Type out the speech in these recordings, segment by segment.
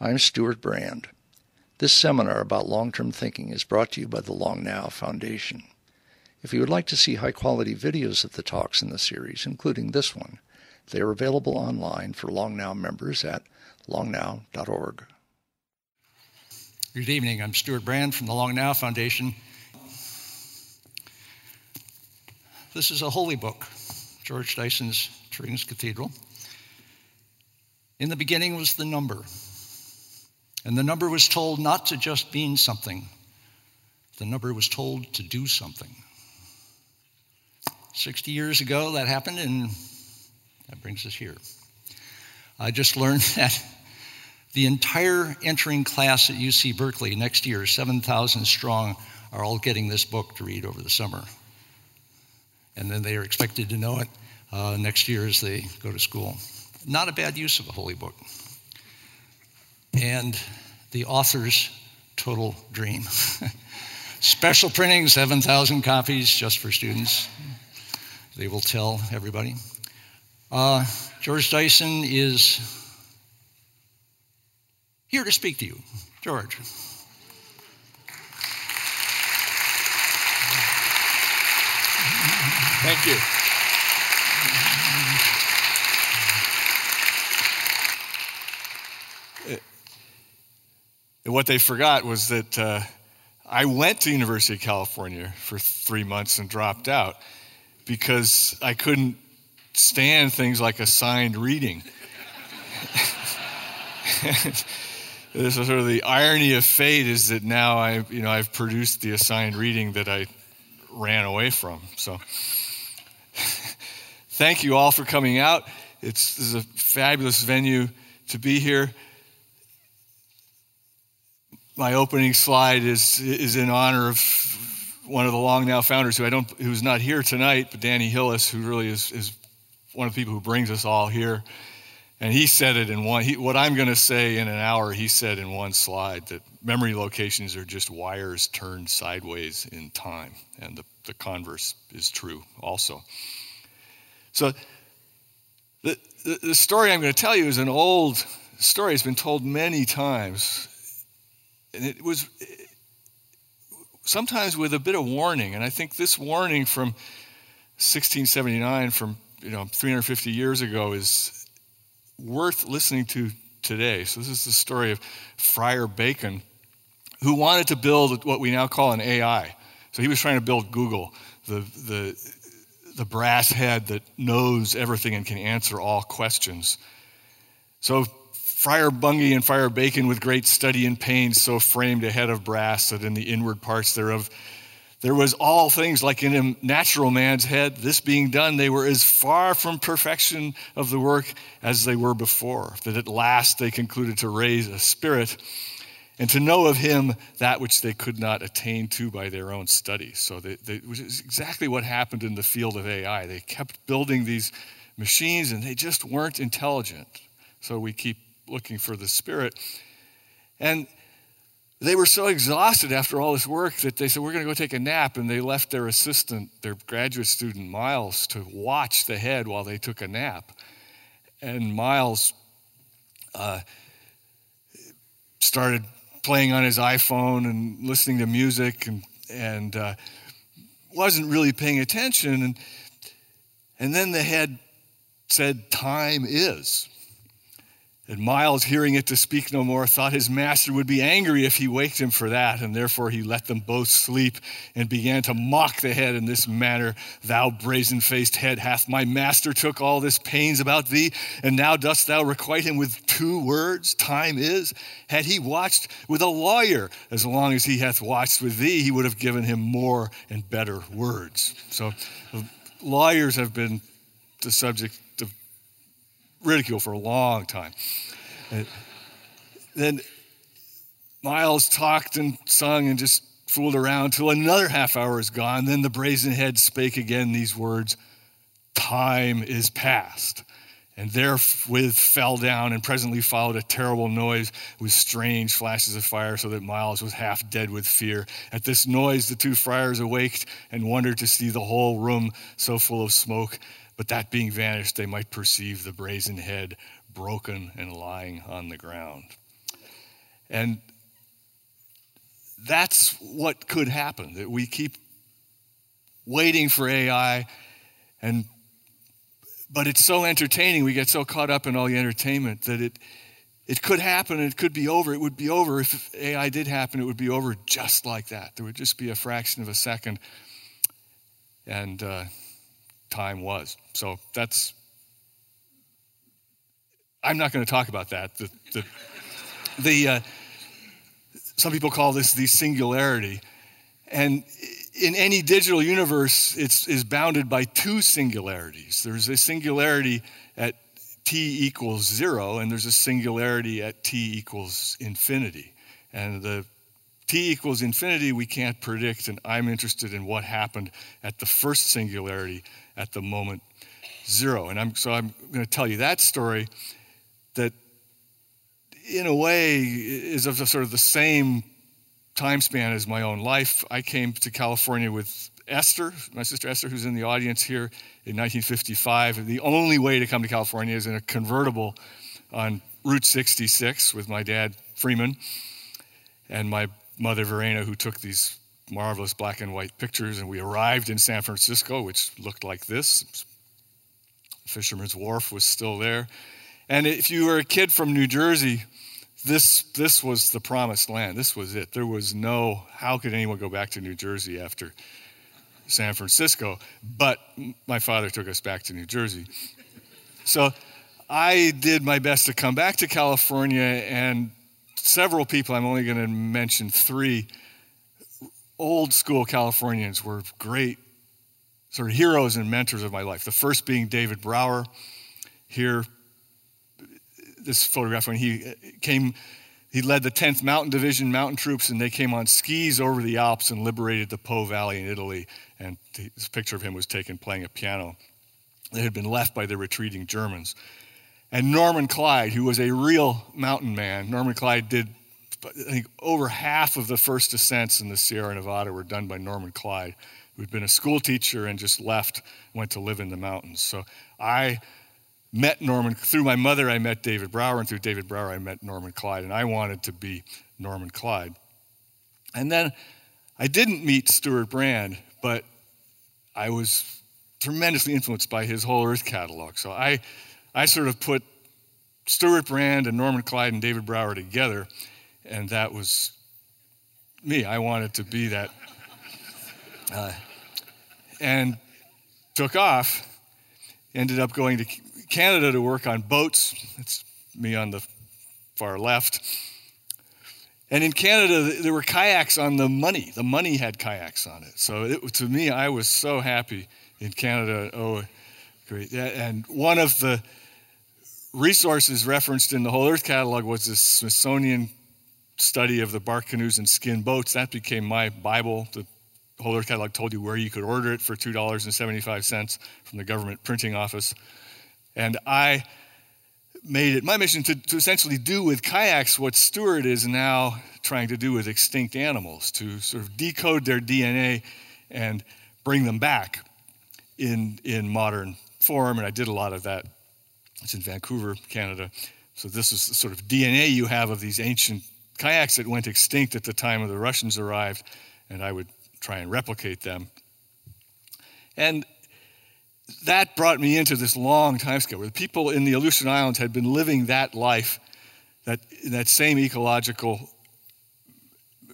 I'm Stewart Brand. This seminar about long-term thinking is brought to you by the Long Now Foundation. If you would like to see high-quality videos of the talks in the series, including this one, they are available online for Long Now members at longnow.org. Good evening. I'm Stewart Brand from the Long Now Foundation. This is a holy book, George Dyson's Turing's Cathedral. In the beginning was the number, and the number was told not to just mean something, the number was told to do something. 60 years ago, that happened, and that brings us here. I just learned that the entire entering class at UC Berkeley next year, 7,000 strong, are all getting this book to read over the summer. And then they are expected to know it uh, next year as they go to school. Not a bad use of a holy book. And the author's total dream. Special printing, 7,000 copies just for students. They will tell everybody. Uh, George Dyson is here to speak to you. George. Thank you. And what they forgot was that uh, I went to University of California for three months and dropped out because I couldn't stand things like assigned reading. this is sort of the irony of fate is that now I, you know, I've produced the assigned reading that I ran away from. So, thank you all for coming out. It's this is a fabulous venue to be here my opening slide is, is in honor of one of the Long Now founders who I don't, who's not here tonight, but Danny Hillis, who really is, is one of the people who brings us all here. And he said it in one, he, what I'm going to say in an hour, he said in one slide that memory locations are just wires turned sideways in time. And the, the converse is true also. So the, the, the story I'm going to tell you is an old story. It's been told many times and it was sometimes with a bit of warning. And I think this warning from 1679, from you know 350 years ago, is worth listening to today. So this is the story of Friar Bacon, who wanted to build what we now call an AI. So he was trying to build Google, the the the brass head that knows everything and can answer all questions. So Friar Bungay and Friar Bacon, with great study and pains, so framed a head of brass that in the inward parts thereof there was all things like in a natural man's head. This being done, they were as far from perfection of the work as they were before, that at last they concluded to raise a spirit and to know of him that which they could not attain to by their own study. So, they, they, which is exactly what happened in the field of AI. They kept building these machines and they just weren't intelligent. So, we keep looking for the Spirit. And they were so exhausted after all this work that they said, We're going to go take a nap. And they left their assistant, their graduate student, Miles, to watch the head while they took a nap. And Miles uh, started playing on his iPhone and listening to music and, and uh, wasn't really paying attention. And, and then the head said, Time is. And Miles, hearing it to speak no more, thought his master would be angry if he waked him for that, and therefore he let them both sleep and began to mock the head in this manner Thou brazen faced head, hath my master took all this pains about thee, and now dost thou requite him with two words? Time is. Had he watched with a lawyer as long as he hath watched with thee, he would have given him more and better words. So uh, lawyers have been the subject ridicule for a long time. And then Miles talked and sung and just fooled around till another half hour is gone. Then the brazen head spake again these words Time is past. And therewith fell down, and presently followed a terrible noise with strange flashes of fire, so that Miles was half dead with fear. At this noise, the two friars awaked and wondered to see the whole room so full of smoke. But that being vanished, they might perceive the brazen head broken and lying on the ground. And that's what could happen that we keep waiting for AI and but it's so entertaining we get so caught up in all the entertainment that it it could happen it could be over it would be over. If AI did happen it would be over just like that. There would just be a fraction of a second. And uh, time was so that's I'm not going to talk about that the the, the uh, some people call this the singularity. And in any digital universe, it's is bounded by two singularities. There's a singularity at t equals zero, and there's a singularity at t equals infinity. And the t equals infinity we can't predict, and I'm interested in what happened at the first singularity at the moment zero. And I'm, so I'm going to tell you that story that in a way, is of sort of the same time span as my own life. I came to California with Esther, my sister Esther, who's in the audience here in 1955. The only way to come to California is in a convertible on Route 66 with my dad, Freeman, and my mother, Verena, who took these marvelous black and white pictures. And we arrived in San Francisco, which looked like this. Fisherman's Wharf was still there. And if you were a kid from New Jersey, this, this was the promised land. This was it. There was no, how could anyone go back to New Jersey after San Francisco? But my father took us back to New Jersey. So I did my best to come back to California, and several people, I'm only going to mention three, old school Californians were great sort of heroes and mentors of my life. The first being David Brower here this photograph when he uh, came, he led the 10th Mountain Division mountain troops, and they came on skis over the Alps and liberated the Po Valley in Italy. And this picture of him was taken playing a piano that had been left by the retreating Germans. And Norman Clyde, who was a real mountain man, Norman Clyde did, I think, over half of the first ascents in the Sierra Nevada were done by Norman Clyde, who'd been a school teacher and just left, went to live in the mountains. So I met Norman, through my mother, I met David Brower, and through David Brower, I met Norman Clyde, and I wanted to be Norman Clyde. And then I didn't meet Stewart Brand, but I was tremendously influenced by his whole Earth catalog. So I, I sort of put Stewart Brand and Norman Clyde and David Brower together, and that was me. I wanted to be that. Uh, and took off, ended up going to Canada to work on boats. That's me on the far left. And in Canada, there were kayaks on the money. The money had kayaks on it. So it, to me, I was so happy in Canada. Oh, great. And one of the resources referenced in the Whole Earth catalog was this Smithsonian study of the bark canoes and skin boats. That became my Bible. The Whole Earth catalog told you where you could order it for $2.75 from the government printing office. And I made it my mission to, to essentially do with kayaks what Stewart is now trying to do with extinct animals, to sort of decode their DNA and bring them back in, in modern form. And I did a lot of that. It's in Vancouver, Canada. So this is the sort of DNA you have of these ancient kayaks that went extinct at the time of the Russians arrived, and I would try and replicate them. And that brought me into this long time scale where the people in the Aleutian Islands had been living that life, that, that same ecological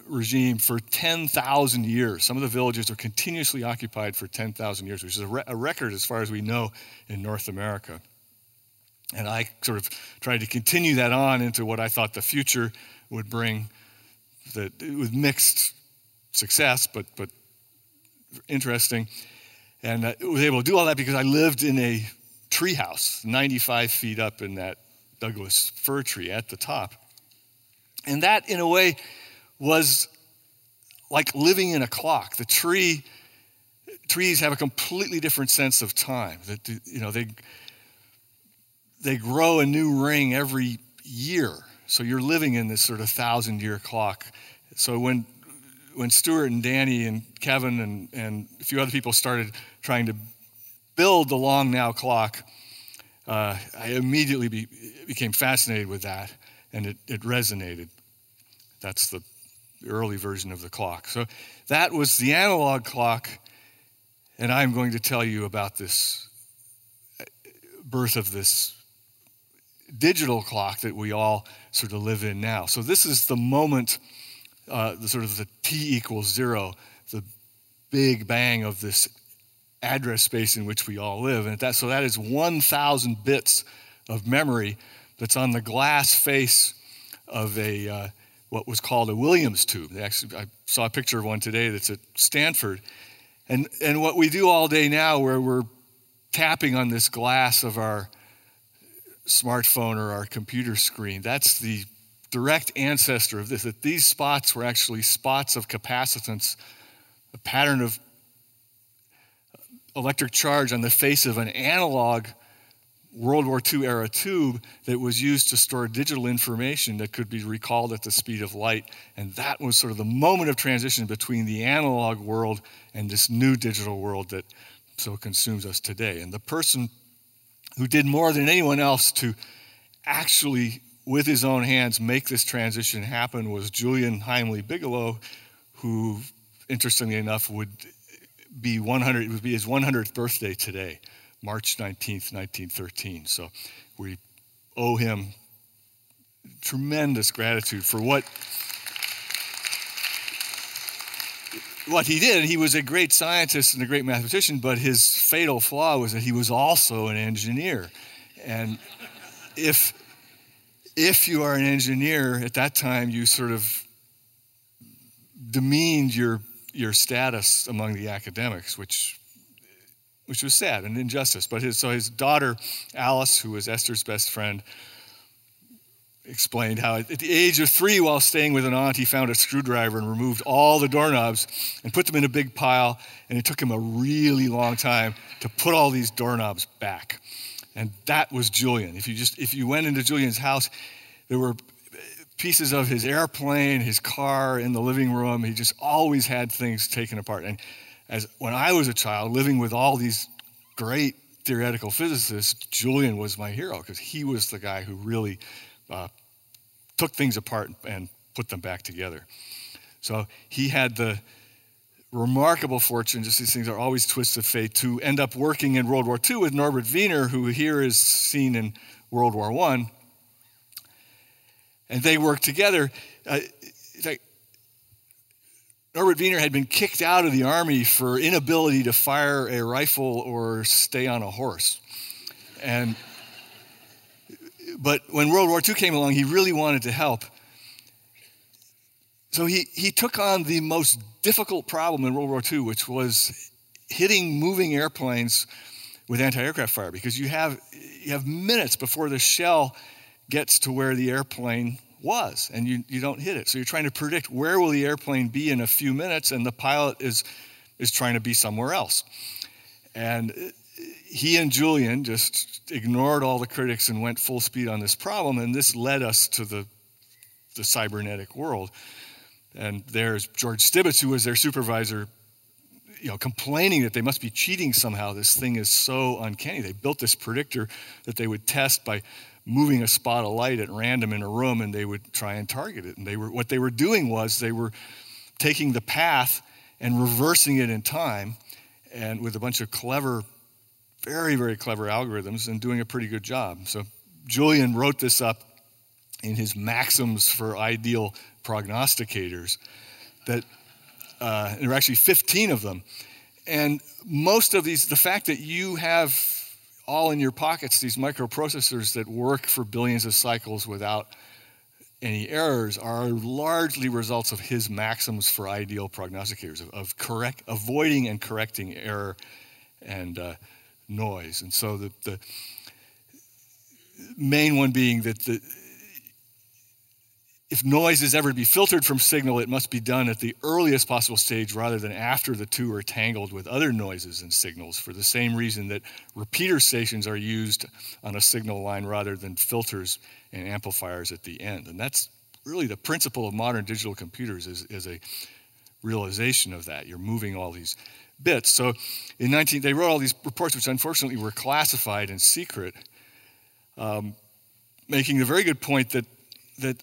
regime for 10,000 years. Some of the villages are continuously occupied for 10,000 years, which is a, re- a, record as far as we know in North America. And I sort of tried to continue that on into what I thought the future would bring, that with mixed success, but, but interesting. And I was able to do all that because I lived in a treehouse, 95 feet up in that Douglas fir tree at the top. And that, in a way, was like living in a clock. The tree, trees have a completely different sense of time. That you know they they grow a new ring every year. So you're living in this sort of thousand year clock. So when when Stewart and Danny and Kevin and, and a few other people started trying to build the long now clock, uh, I immediately be, became fascinated with that, and it, it resonated. That's the early version of the clock. So that was the analog clock, and I'm going to tell you about this birth of this digital clock that we all sort of live in now. So this is the moment, uh, the sort of the t equals zero, the big bang of this address space in which we all live. And that, so that is 1,000 bits of memory that's on the glass face of a uh, what was called a Williams tube. They actually, I saw a picture of one today that's at Stanford. And, and what we do all day now, where we're tapping on this glass of our smartphone or our computer screen, that's the direct ancestor of this. That these spots were actually spots of capacitance, a pattern of electric charge on the face of an analog World War II era tube that was used to store digital information that could be recalled at the speed of light. And that was sort of the moment of transition between the analog world and this new digital world that so consumes us today. And the person who did more than anyone else to actually, with his own hands, make this transition happen was Julian Himely Bigelow, who, interestingly enough, would be 100, it would be his 100th birthday today. March 19th, 1913. So we owe him tremendous gratitude for what what he did. He was a great scientist and a great mathematician, but his fatal flaw was that he was also an engineer. And if if you are an engineer at that time, you sort of demeaned your your status among the academics, which which was sad and injustice. But his, so his daughter, Alice, who was Esther's best friend, explained how at the age of three, while staying with an aunt, he found a screwdriver and removed all the doorknobs and put them in a big pile. And it took him a really long time to put all these doorknobs back. And that was Julian. If you just if you went into Julian's house, there were pieces of his airplane, his car in the living room. He just always had things taken apart. And as when I was a child, living with all these great theoretical physicists, Julian was my hero because he was the guy who really uh, took things apart and put them back together. So he had the remarkable fortune, just these things are always twists of fate, to end up working in World War II with Norbert Wiener, who here is seen in World War I. And they worked together. Uh, Norbert Wiener had been kicked out of the army for inability to fire a rifle or stay on a horse. And but when World War II came along, he really wanted to help. So he, he took on the most difficult problem in World War II, which was hitting moving airplanes with anti-aircraft fire, because you have you have minutes before the shell gets to where the airplane was and you, you don't hit it so you're trying to predict where will the airplane be in a few minutes and the pilot is is trying to be somewhere else and he and julian just ignored all the critics and went full speed on this problem and this led us to the the cybernetic world and there's george stibitz who was their supervisor you know, complaining that they must be cheating somehow. This thing is so uncanny. They built this predictor that they would test by moving a spot of light at random in a room and they would try and target it. And they were, what they were doing was they were taking the path and reversing it in time and with a bunch of clever, very, very clever algorithms and doing a pretty good job. So Julian wrote this up in his maxims for ideal prognosticators that uh, there are actually 15 of them. And most of these, the fact that you have all in your pockets, these microprocessors that work for billions of cycles without any errors are largely results of his maxims for ideal prognosticators of, of correct avoiding and correcting error and uh, noise and so the, the main one being that the if noise is ever to be filtered from signal, it must be done at the earliest possible stage rather than after the two are tangled with other noises and signals, for the same reason that repeater stations are used on a signal line rather than filters and amplifiers at the end. And that's really the principle of modern digital computers is, is a realization of that. You're moving all these bits. So in 19, they wrote all these reports, which unfortunately were classified and secret, um, making the very good point that, that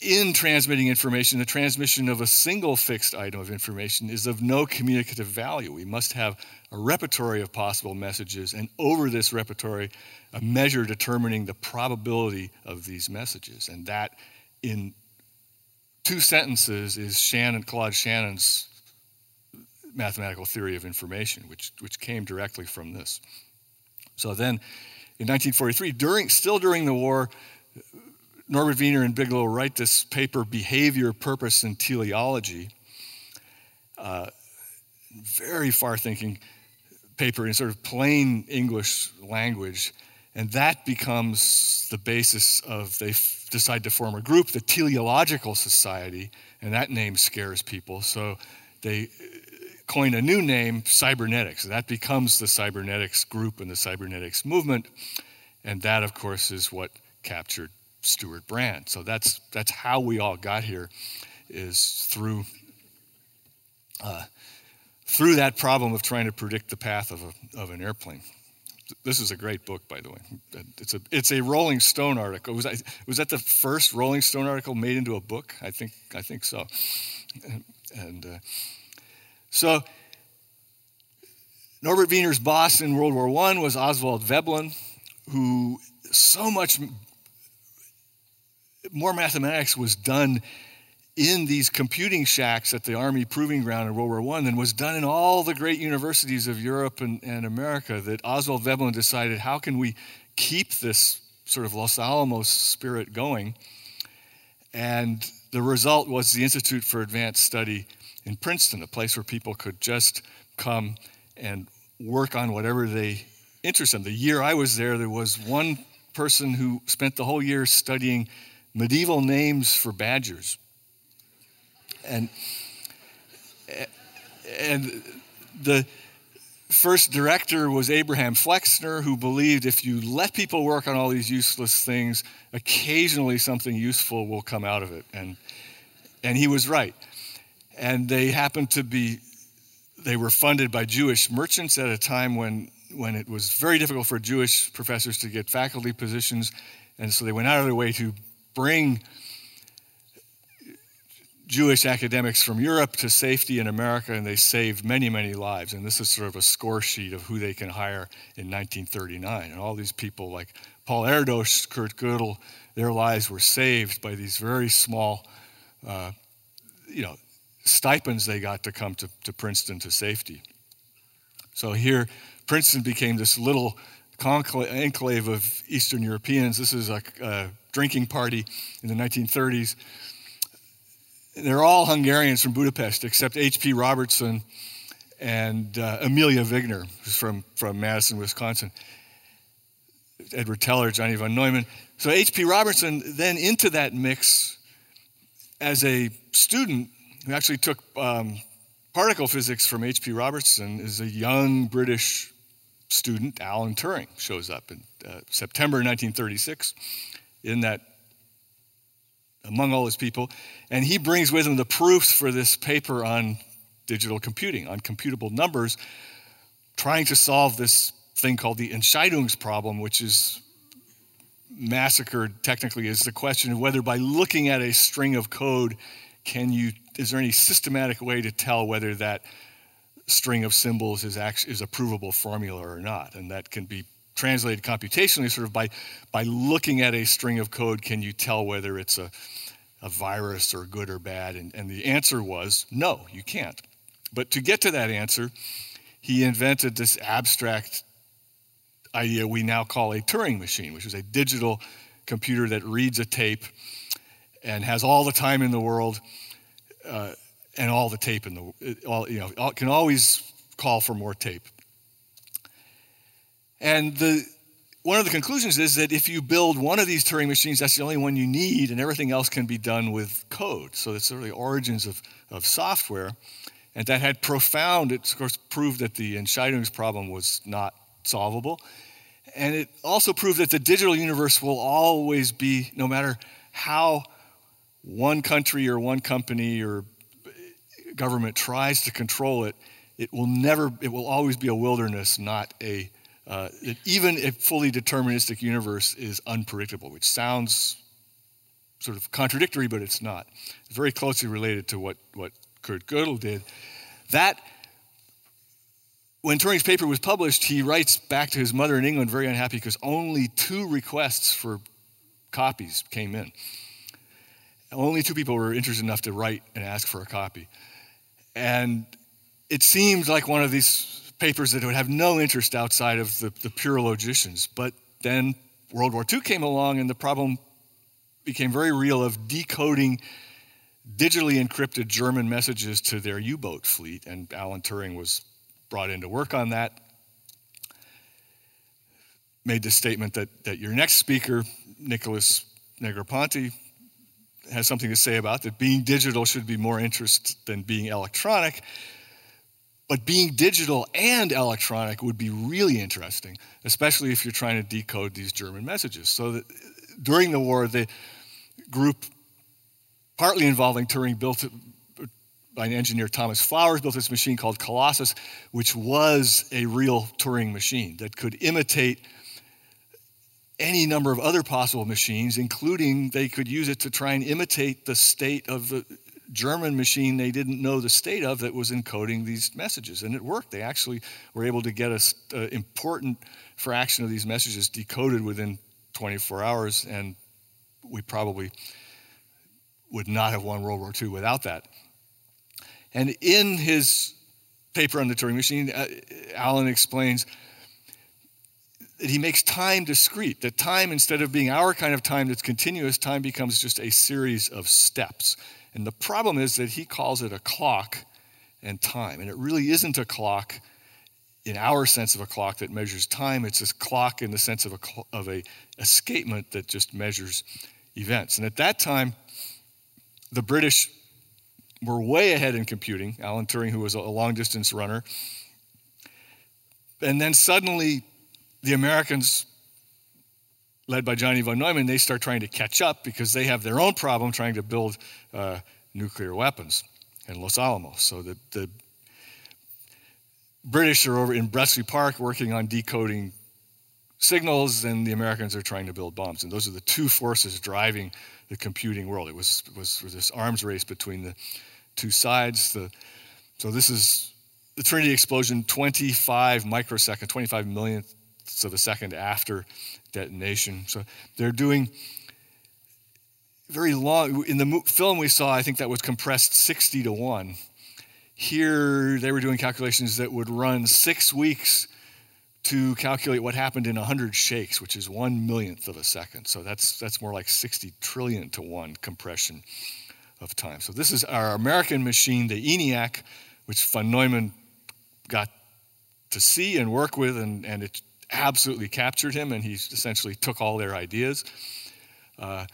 in transmitting information, the transmission of a single fixed item of information is of no communicative value. We must have a repertory of possible messages, and over this repertory, a measure determining the probability of these messages. And that, in two sentences, is Shannon, Claude Shannon's mathematical theory of information, which, which came directly from this. So then, in 1943, during, still during the war, Norbert Wiener and Bigelow write this paper, Behavior, Purpose, and Teleology. Uh, very far thinking paper in sort of plain English language. And that becomes the basis of, they f- decide to form a group, the Teleological Society, and that name scares people. So they coin a new name, cybernetics. That becomes the cybernetics group and the cybernetics movement. And that, of course, is what captured Stewart Brand. So that's, that's how we all got here, is through, uh, through that problem of trying to predict the path of, a, of an airplane. This is a great book, by the way. It's a, it's a Rolling Stone article. Was that, was that the first Rolling Stone article made into a book? I think, I think so. And, and uh, so Norbert Wiener's boss in World War I was Oswald Veblen, who so much more mathematics was done in these computing shacks at the Army Proving Ground in World War I than was done in all the great universities of Europe and, and America that Oswald Veblen decided how can we keep this sort of Los Alamos spirit going? And the result was the Institute for Advanced Study in Princeton, a place where people could just come and work on whatever they interest them. The year I was there, there was one person who spent the whole year studying medieval names for badgers. And, and the first director was Abraham Flexner, who believed if you let people work on all these useless things, occasionally something useful will come out of it. And, and he was right. And they happened to be, they were funded by Jewish merchants at a time when, when it was very difficult for Jewish professors to get faculty positions. And so they went out of their way to bring Jewish academics from Europe to safety in America, and they saved many, many lives. And this is sort of a score sheet of who they can hire in 1939. And all these people, like Paul Erdos, Kurt Gödel, their lives were saved by these very small, uh, you know, stipends they got to come to, to Princeton to safety. So here, Princeton became this little enclave of Eastern Europeans. This is a, a drinking party in the 1930s. They're all Hungarians from Budapest, except H.P. Robertson and uh, Amelia Wigner, who's from, from Madison, Wisconsin. Edward Teller, Johnny von Neumann. So H.P. Robertson then into that mix as a student who actually took um, particle physics from H.P. Robertson is a young British student, Alan Turing, shows up in uh, September 1936 in that among all his people, and he brings with him the proofs for this paper on digital computing, on computable numbers, trying to solve this thing called the Entscheidungsproblem, which is massacred technically is the question of whether by looking at a string of code can you is there any systematic way to tell whether that string of symbols is is a provable formula or not? And that can be translated computationally sort of by by looking at a string of code can you tell whether it's a, a virus or good or bad? And, and the answer was no you can't. But to get to that answer he invented this abstract idea we now call a turing machine which is a digital computer that reads a tape and has all the time in the world uh, and all the tape in the all you know can always call for more tape and the, one of the conclusions is that if you build one of these Turing machines, that's the only one you need, and everything else can be done with code. So it's sort of the origins of, of software. And that had profound, it of course proved that the Entscheidungsproblem was not solvable. And it also proved that the digital universe will always be, no matter how one country or one company or government tries to control it, it will never, it will always be a wilderness, not a uh, even a fully deterministic universe is unpredictable, which sounds sort of contradictory, but it's not. It's very closely related to what, what Kurt Gödel did. That, when Turing's paper was published, he writes back to his mother in England very unhappy because only two requests for copies came in. Only two people were interested enough to write and ask for a copy. And it seemed like one of these papers that would have no interest outside of the, the pure logicians. But then World War II came along, and the problem became very real of decoding digitally encrypted German messages to their U boat fleet. And Alan Turing was brought in to work on that. Made the statement that, that your next speaker, Nicholas Negroponte, has something to say about that being digital should be more interest than being electronic. But being digital and electronic would be really interesting, especially if you're trying to decode these German messages. So during the war, the group, partly involving Turing, built by an engineer, Thomas Flowers, built this machine called Colossus, which was a real Turing machine that could imitate any number of other possible machines, including they could use it to try and imitate the state of the German machine they didn't know the state of that was encoding these messages. And it worked. They actually were able to get an important fraction of these messages decoded within 24 hours, and we probably would not have won World War II without that. And in his paper on the Turing machine, uh, Alan explains he makes time discrete. That time, instead of being our kind of time that's continuous, time becomes just a series of steps. And the problem is that he calls it a clock and time. And it really isn't a clock in our sense of a clock that measures time. It's a clock in the sense of a, of a escapement that just measures events. And at that time, the British were way ahead in computing. Alan Turing, who was a long distance runner. And then suddenly the Americans, led by Johnny von Neumann, they start trying to catch up because they have their own problem trying to build uh, nuclear weapons in Los Alamos. So the, the British are over in Bletchley Park working on decoding signals, and the Americans are trying to build bombs. And those are the two forces driving the computing world. It was, was, was this arms race between the two sides. The, so this is the Trinity explosion, 25 microseconds, 25 millionths of the second after detonation. So they're doing very long. In the film we saw, I think that was compressed 60 to 1. Here, they were doing calculations that would run six weeks to calculate what happened in 100 shakes, which is one millionth of a second. So that's, that's more like 60 trillion to one compression of time. So this is our American machine, the ENIAC, which von Neumann got to see and work with, and, and it absolutely captured him, and he essentially took all their ideas. Uh,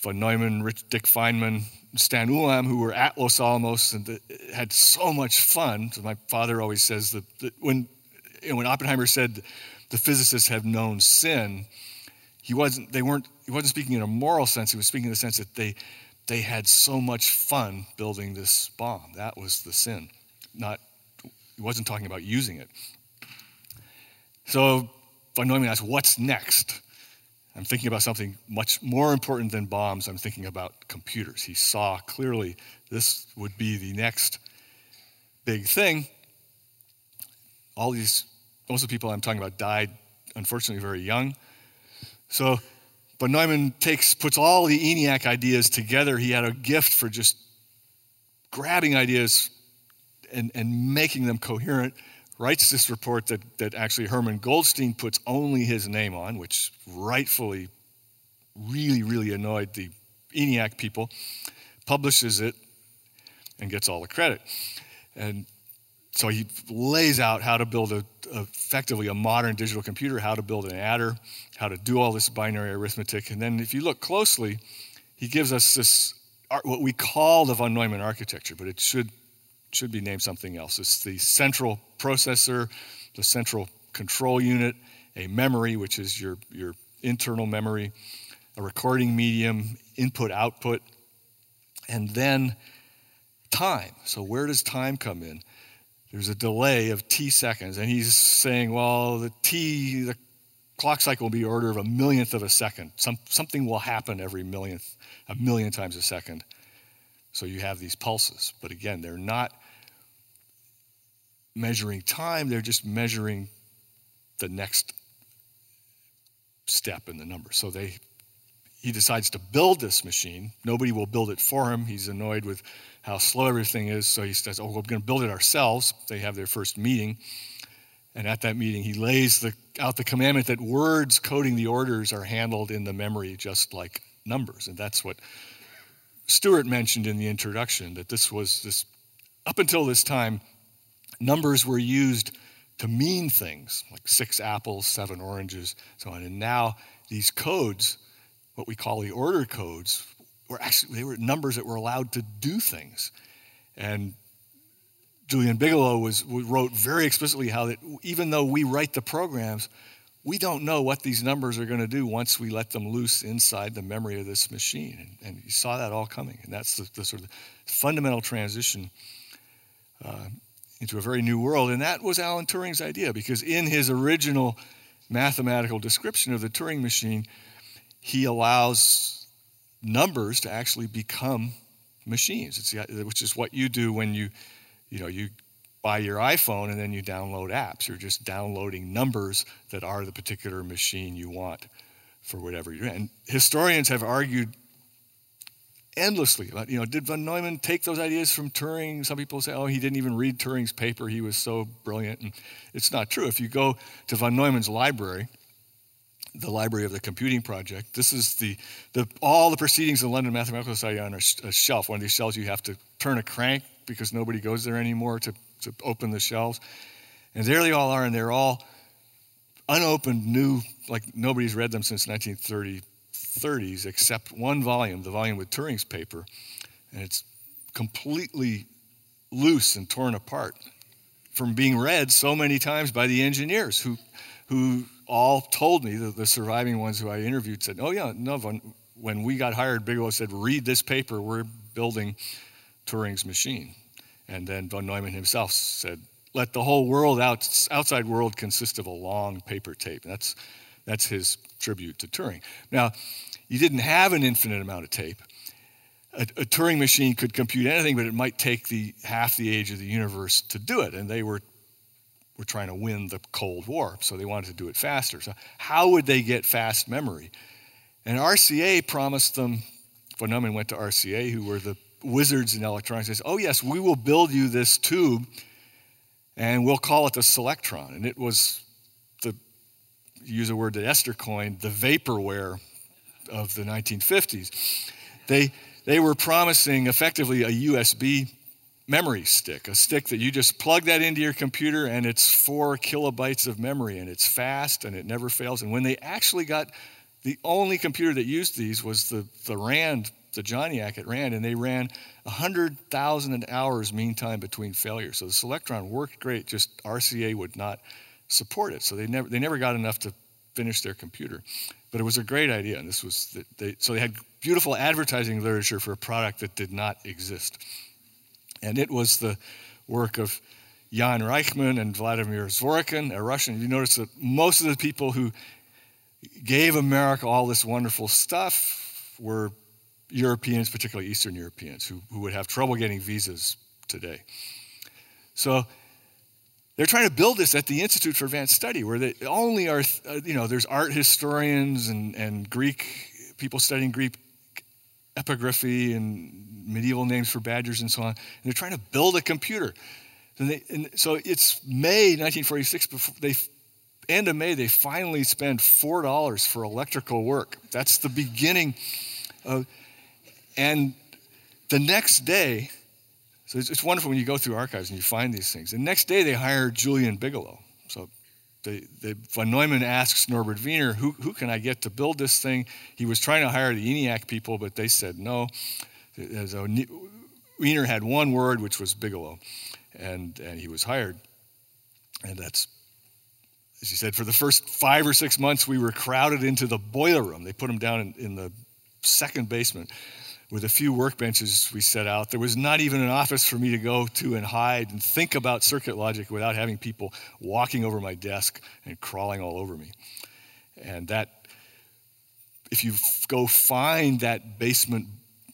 von Neumann, Rich, Dick Feynman, Stan Ulam, who were at Los Alamos and the, had so much fun. So my father always says that, that when, you know, when Oppenheimer said the physicists have known sin, he wasn't, they weren't, he wasn't speaking in a moral sense. He was speaking in the sense that they, they had so much fun building this bomb. That was the sin. Not, he wasn't talking about using it. So von Neumann asks, what's next? I'm thinking about something much more important than bombs. I'm thinking about computers. He saw clearly this would be the next big thing. All these, most of the people I'm talking about died, unfortunately, very young. So, but Neumann takes, puts all the ENIAC ideas together. He had a gift for just grabbing ideas and, and making them coherent writes this report that, that actually Herman Goldstine puts only his name on, which rightfully really, really annoyed the ENIAC people, publishes it, and gets all the credit. And so he lays out how to build a, effectively a modern digital computer, how to build an adder, how to do all this binary arithmetic. And then if you look closely, he gives us this, what we call the von Neumann architecture, but it should should be named something else. It's the central processor, the central control unit, a memory, which is your, your internal memory, a recording medium, input output, and then time. So, where does time come in? There's a delay of t seconds, and he's saying, well, the t, the clock cycle will be order of a millionth of a second. Some, something will happen every millionth, a million times a second. So you have these pulses. But again, they're not measuring time, they're just measuring the next step in the number. So they he decides to build this machine. Nobody will build it for him. He's annoyed with how slow everything is. So he says, Oh, we're going to build it ourselves. They have their first meeting. And at that meeting, he lays the, out the commandment that words coding the orders are handled in the memory just like numbers. And that's what Stewart mentioned in the introduction that this was this, up until this time, numbers were used to mean things like six apples, seven oranges, so on. And now these codes what we call the order codes were actually they were numbers that were allowed to do things. And Julian Bigelow was, wrote very explicitly how that even though we write the programs, we don't know what these numbers are going to do once we let them loose inside the memory of this machine. And, and you saw that all coming. And that's the, the sort of fundamental transition uh, into a very new world. And that was Alan Turing's idea because in his original mathematical description of the Turing machine, he allows numbers to actually become machines. It's, which is what you do when you, you know, you buy your iPhone and then you download apps. You're just downloading numbers that are the particular machine you want for whatever you're. And historians have argued endlessly about, you know, did von Neumann take those ideas from Turing? Some people say, oh, he didn't even read Turing's paper. He was so brilliant. And it's not true. If you go to von Neumann's library, the Library of the Computing Project. This is the, the all the proceedings of the London Mathematical Society on a, a, shelf. One of these shelves you have to turn a crank because nobody goes there anymore to, to open the shelves. And there they all are, and they're all unopened, new, like nobody's read them since 1930s, except one volume, the volume with Turing's paper, and it's completely loose and torn apart from being read so many times by the engineers who, who all told me, the, the surviving ones who I interviewed said, oh, yeah, no, when, when we got hired, Bigelow said, read this paper, we're building Turing's machine. And then von Neumann himself said, let the whole world, out, outside world, consist of a long paper tape. That's, that's his tribute to Turing. Now, you didn't have an infinite amount of tape. A, a, Turing machine could compute anything, but it might take the half the age of the universe to do it. And they were were trying to win the Cold War, so they wanted to do it faster. So, how would they get fast memory? And RCA promised them, von Neumann went to RCA, who were the wizards in electronics, says, Oh, yes, we will build you this tube and we'll call it the Selectron. And it was the, use a word that Esther coined, the vaporware of the 1950s. They, they were promising effectively a USB memory stick, a stick that you just plug that into your computer and it's four kilobytes of memory and it's fast and it never fails. And when they actually got the only computer that used these was the, the RAND, the JOHNNIAC at RAND, and they ran 100,000 hours mean time between failures. So the Selectron worked great, just RCA would not support it. So they never, they never got enough to finish their computer. But it was a great idea, and this was, they, so they had beautiful advertising literature for a product that did not exist. And it was the work of Jan Rajchman and Vladimir Zworykin, a Russian. You notice that most of the people who gave America all this wonderful stuff were Europeans, particularly Eastern Europeans, who, who would have trouble getting visas today. So they're trying to build this at the Institute for Advanced Study, where they only are, uh, you know, there's art historians and, and Greek people studying Greek epigraphy and medieval names for badgers and so on. And they're trying to build a computer. And, they, and so it's May 1946. Before they end of May, they finally spend four dollars for electrical work. That's the beginning of. And the next day, so it's, it's wonderful when you go through archives and you find these things. The next day, they hire Julian Bigelow. So they, they, von Neumann asks Norbert Wiener, who, who can I get to build this thing? He was trying to hire the ENIAC people, but they said no. Uh, so Wiener had one word, which was Bigelow, and, and he was hired. And that's, as he said, for the first five or six months, we were crowded into the boiler room. They put him down in, in the second basement with a few workbenches we set out. There was not even an office for me to go to and hide and think about circuit logic without having people walking over my desk and crawling all over me. And that, if you go find that basement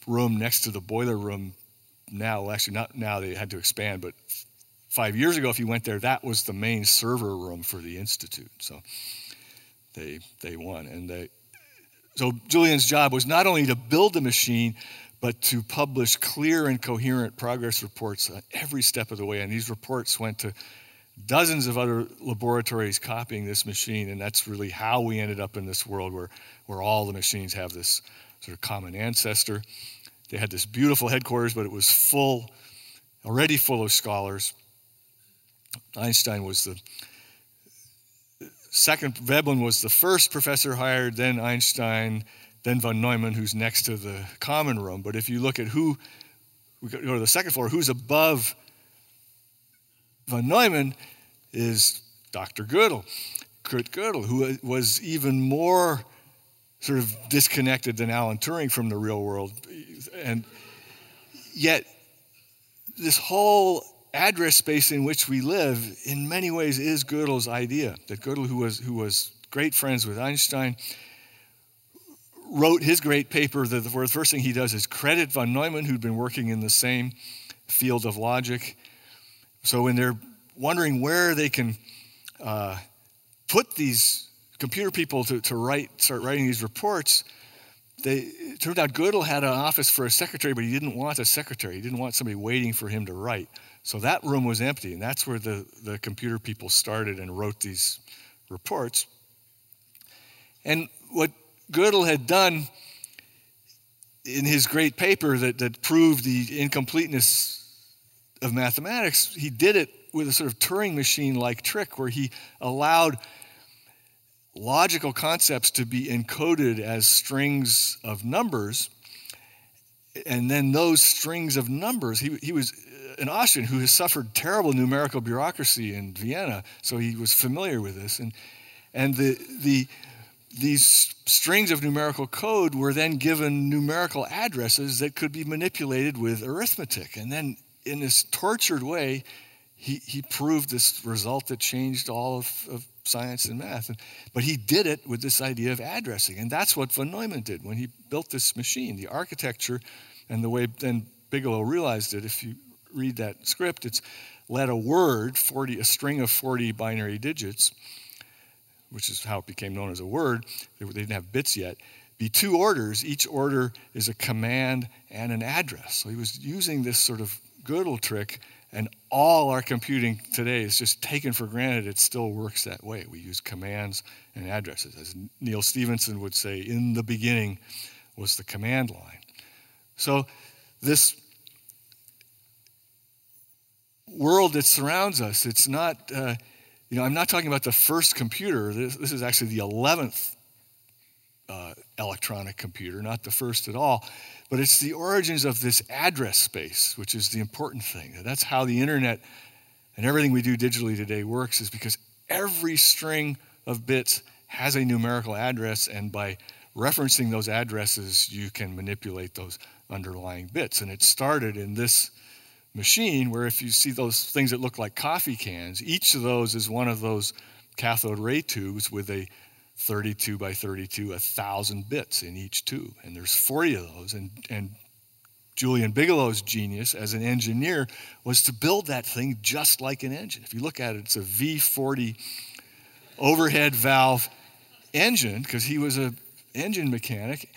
room next to the boiler room now, well, actually, not now, they had to expand, but five years ago, if you went there, that was the main server room for the Institute. So they, they won. And they, so Julian's job was not only to build the machine, but to publish clear and coherent progress reports on every step of the way. And these reports went to dozens of other laboratories copying this machine, and that's really how we ended up in this world where, where all the machines have this sort of common ancestor. They had this beautiful headquarters, but it was full, already full of scholars. Einstein was the second, Veblen was the first professor hired, then Einstein, then von Neumann, who's next to the common room. But if you look at who, we go to the second floor, who's above von Neumann is Dr. Gödel, Kurt Gödel, who was even more sort of disconnected than Alan Turing from the real world. And yet, this whole address space in which we live, in many ways, is Gödel's idea. That Gödel, who was, who was great friends with Einstein, wrote his great paper. The, the first thing he does is credit von Neumann, who'd been working in the same field of logic. So when they're wondering where they can uh, put these computer people to, to write, start writing these reports, they, turned out Gödel had an office for a secretary, but he didn't want a secretary. He didn't want somebody waiting for him to write. So that room was empty, and that's where the, the computer people started and wrote these reports. And what Gödel had done in his great paper that, that proved the incompleteness of mathematics, he did it with a sort of Turing machine like trick where he allowed logical concepts to be encoded as strings of numbers. And then those strings of numbers, he, he was uh, an Austrian who has suffered terrible numerical bureaucracy in Vienna, so he was familiar with this. And, and the, the, these strings of numerical code were then given numerical addresses that could be manipulated with arithmetic. And then, in this tortured way, he, he proved this result that changed all of, of science and math. But he did it with this idea of addressing. And that's what von Neumann did when he built this machine. The architecture and the way then Bigelow realized it, if you read that script, it's let a word, 40, a string of 40 binary digits, which is how it became known as a word, they didn't have bits yet, be two orders. Each order is a command and an address. So he was using this sort of Gödel trick and all our computing today is just taken for granted. It still works that way. We use commands and addresses. As Neal Stephenson would say, in the beginning was the command line. So, this world that surrounds us, it's not, uh, you know, I'm not talking about the first computer. This, this is actually the 11th uh, electronic computer, not the first at all. But it's the origins of this address space, which is the important thing. That's how the internet and everything we do digitally today works, is because every string of bits has a numerical address, and by referencing those addresses, you can manipulate those underlying bits. And it started in this machine where if you see those things that look like coffee cans, each of those is one of those cathode ray tubes with a 32 by 32, 1,000 bits in each tube. And there's 40 of those. And, and Julian Bigelow's genius as an engineer was to build that thing just like an engine. If you look at it, it's a V40 overhead valve engine because he was an engine mechanic.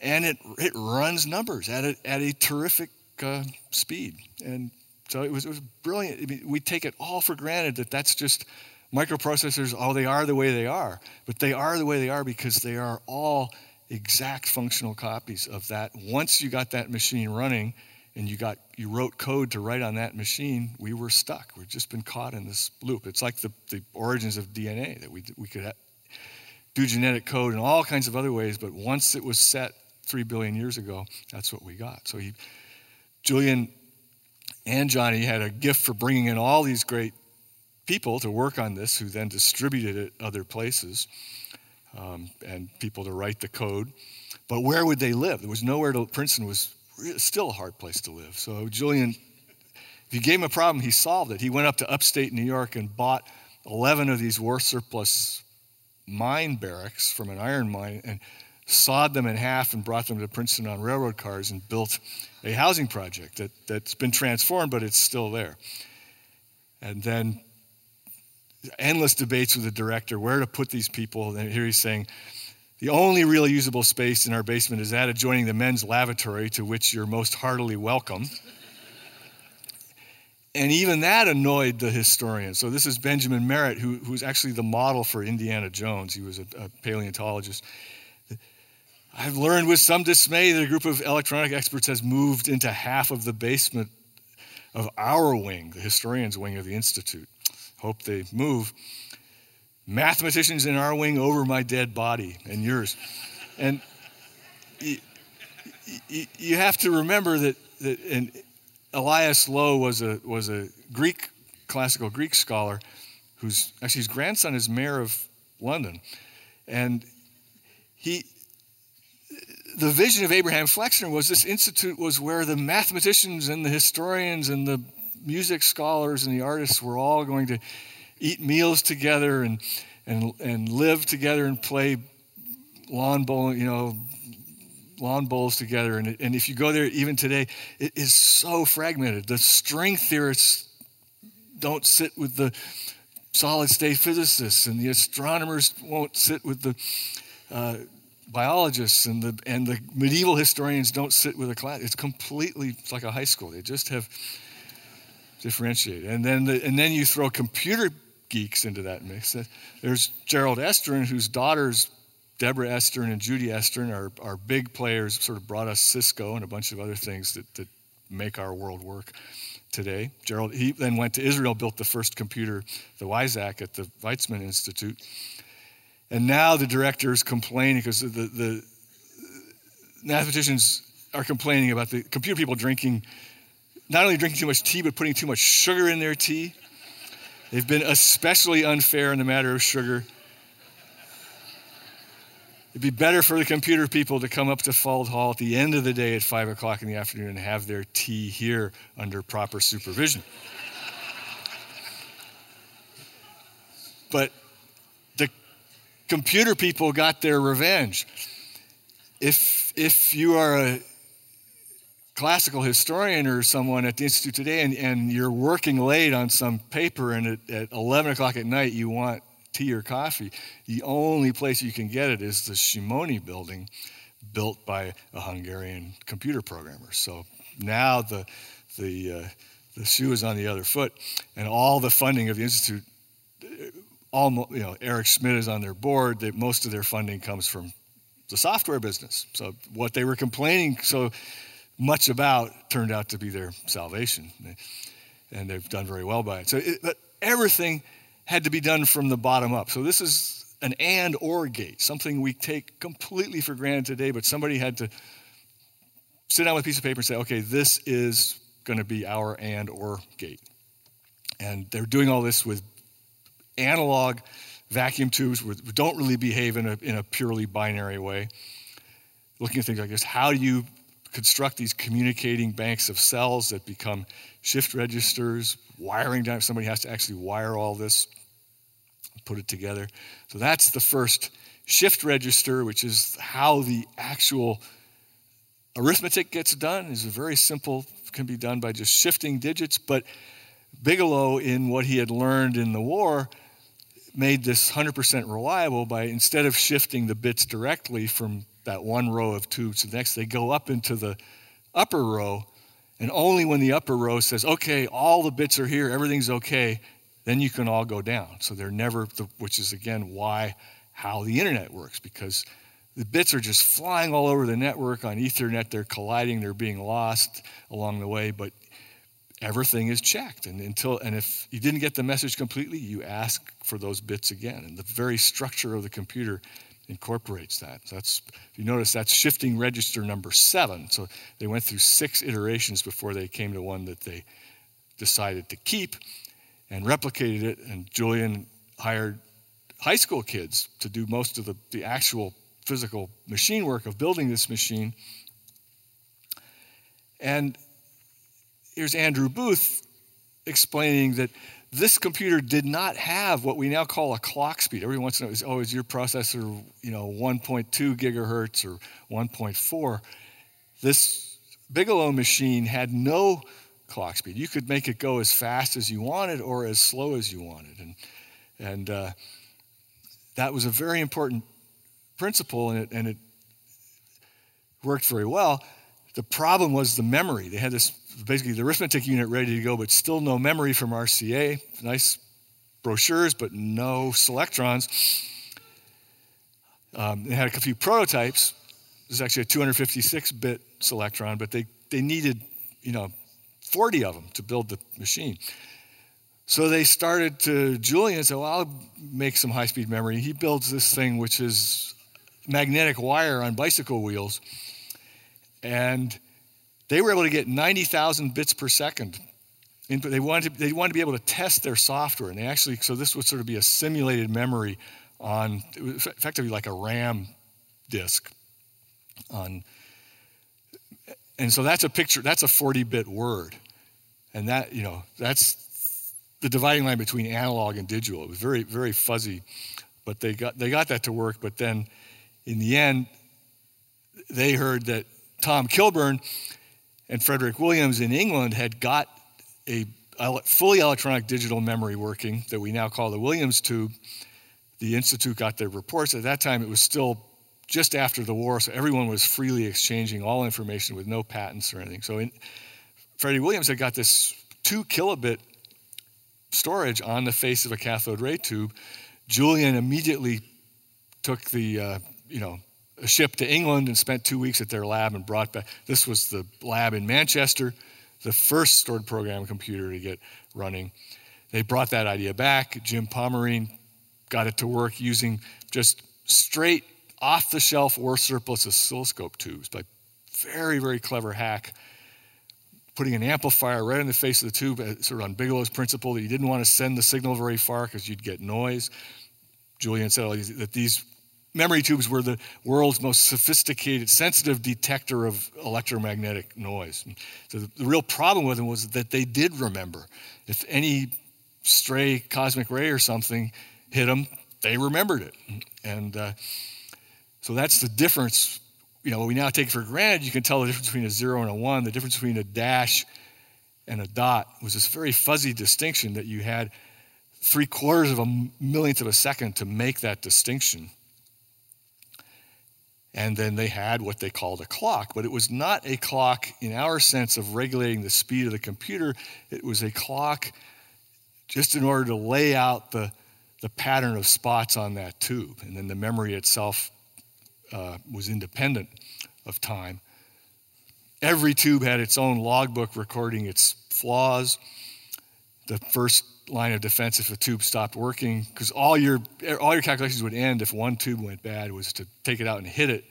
And it, it runs numbers at a, at a terrific uh, speed. And so it was, it was brilliant. I mean, we take it all for granted that that's just microprocessors, oh, they are the way they are. But they are the way they are because they are all exact functional copies of that. Once you got that machine running and you got you wrote code to write on that machine, we were stuck. We've just been caught in this loop. It's like the, the origins of DNA that we, we could do genetic code in all kinds of other ways, but once it was set three billion years ago, that's what we got. So he, Julian and Johnny had a gift for bringing in all these great people to work on this who then distributed it other places um, and people to write the code. But where would they live? There was nowhere to, Princeton was still a hard place to live. So Julian, if you gave him a problem, he solved it. He went up to upstate New York and bought 11 of these war surplus mine barracks from an iron mine and sawed them in half and brought them to Princeton on railroad cars and built a housing project that, that's been transformed, but it's still there. And then endless debates with the director where to put these people. And here he's saying, the only really usable space in our basement is that adjoining the men's lavatory, to which you're most heartily welcome. and even that annoyed the historian. So, this is Benjamin Meritt, who, who's actually the model for Indiana Jones. He was a, a paleontologist. I've learned with some dismay that a group of electronic experts has moved into half of the basement of our wing, the historians' wing of the Institute. Hope they move. Mathematicians in our wing over my dead body and yours. And you, you have to remember that, that and Elias Lowe was a, was a Greek, classical Greek scholar who's actually his grandson is mayor of London. And he, the vision of Abraham Flexner was this institute was where the mathematicians and the historians and the music scholars and the artists were all going to eat meals together and and and live together and play lawn bowling, you know, lawn bowls together. And, and if you go there even today, it is so fragmented. The string theorists don't sit with the solid state physicists, and the astronomers won't sit with the uh, biologists and the and the medieval historians don't sit with a class. It's completely it's like a high school. They just have differentiated. And then the, and then you throw computer geeks into that mix. There's Gerald Estrin, whose daughters Deborah Estrin and Judy Estrin are, are big players, sort of brought us Cisco and a bunch of other things that, that make our world work today. Gerald, he then went to Israel, built the first computer, the WEIZAC, at the Weizmann Institute. And now the directors complain because the, the mathematicians are complaining about the computer people drinking, not only drinking too much tea, but putting too much sugar in their tea. They've been especially unfair in the matter of sugar. It'd be better for the computer people to come up to Fuld Hall at the end of the day at 5 o'clock in the afternoon and have their tea here under proper supervision. but the computer people got their revenge. If, if you are a classical historian or someone at the Institute today and, and you're working late on some paper and at, at 11 o'clock at night you want tea or coffee, the only place you can get it is the Simonyi building built by a Hungarian computer programmer. So now the, the, uh, the shoe is on the other foot, and all the funding of the Institute all, you know, Eric Schmidt is on their board. They, most of their funding comes from the software business. So what they were complaining so much about turned out to be their salvation, and they've done very well by it. So it, but everything had to be done from the bottom up. So this is an and or gate, something we take completely for granted today, but somebody had to sit down with a piece of paper and say, okay, this is going to be our and or gate. And they're doing all this with analog vacuum tubes which don't really behave in a, in a purely binary way. Looking at things like this, how do you construct these communicating banks of cells that become shift registers, wiring down, somebody has to actually wire all this, put it together. So that's the first shift register, which is how the actual arithmetic gets done. is very simple, can be done by just shifting digits, but Bigelow, in what he had learned in the war, made this 100% reliable by instead of shifting the bits directly from that one row of tubes the next, they go up into the upper row. And only when the upper row says, okay, all the bits are here, everything's okay, then you can all go down. So they're never, the, which is again why, how the internet works, because the bits are just flying all over the network on Ethernet. They're colliding, they're being lost along the way, but everything is checked. And until and if you didn't get the message completely, you ask for those bits again. And the very structure of the computer incorporates that. So that's if you notice that's shifting register number seven. So they went through six iterations before they came to one that they decided to keep and replicated it. And Julian hired high school kids to do most of the, the actual physical machine work of building this machine. And here's Andrew Booth explaining that this computer did not have what we now call a clock speed. Every once in a while, oh, is your processor, you know, 1.2 gigahertz or 1.4? This Bigelow machine had no clock speed. You could make it go as fast as you wanted or as slow as you wanted, and and uh, that was a very important principle, and it, and it worked very well. The problem was the memory. They had this basically the arithmetic unit ready to go, but still no memory from RCA. Nice brochures, but no selectrons. Um, they had a few prototypes. This is actually a 256-bit selectron, but they, they needed, you know, 40 of them to build the machine. So they started to, Julian said, well, I'll make some high-speed memory. He builds this thing, which is magnetic wire on bicycle wheels. And they were able to get 90,000 bits per second. They wanted, to, they wanted to be able to test their software. And they actually, so this would sort of be a simulated memory on, effectively like a RAM disk. On, and so that's a picture, that's a 40 bit word. And that, you know, that's the dividing line between analog and digital. It was very, very fuzzy, but they got, they got that to work. But then in the end, they heard that Tom Kilburn and Frederick Williams in England had got a fully electronic digital memory working that we now call the Williams tube. The Institute got their reports. At that time, it was still just after the war, so everyone was freely exchanging all information with no patents or anything. So in, Freddie Williams had got this two kilobit storage on the face of a cathode ray tube. Julian immediately took the, uh, you know, a ship to England and spent two weeks at their lab and brought back. This was the lab in Manchester, the first stored program computer to get running. They brought that idea back. Jim Pomerene got it to work using just straight off the shelf or surplus oscilloscope tubes by very, very clever hack. Putting an amplifier right in the face of the tube, uh, sort of on Bigelow's principle that you didn't want to send the signal very far because you'd get noise. Julian said that these memory tubes were the world's most sophisticated, sensitive detector of electromagnetic noise. So the, the, real problem with them was that they did remember. If any stray cosmic ray or something hit them, they remembered it. And uh, so that's the difference. You know, we now take for granted, you can tell the difference between a zero and a one. The difference between a dash and a dot was this very fuzzy distinction that you had three quarters of a millionth of a second to make that distinction. And then they had what they called a clock, but it was not a clock in our sense of regulating the speed of the computer. It was a clock just in order to lay out the, the pattern of spots on that tube. And then the memory itself uh, was independent of time. Every tube had its own logbook recording its flaws. The first line of defense if a tube stopped working because all your all your calculations would end if one tube went bad was to take it out and hit it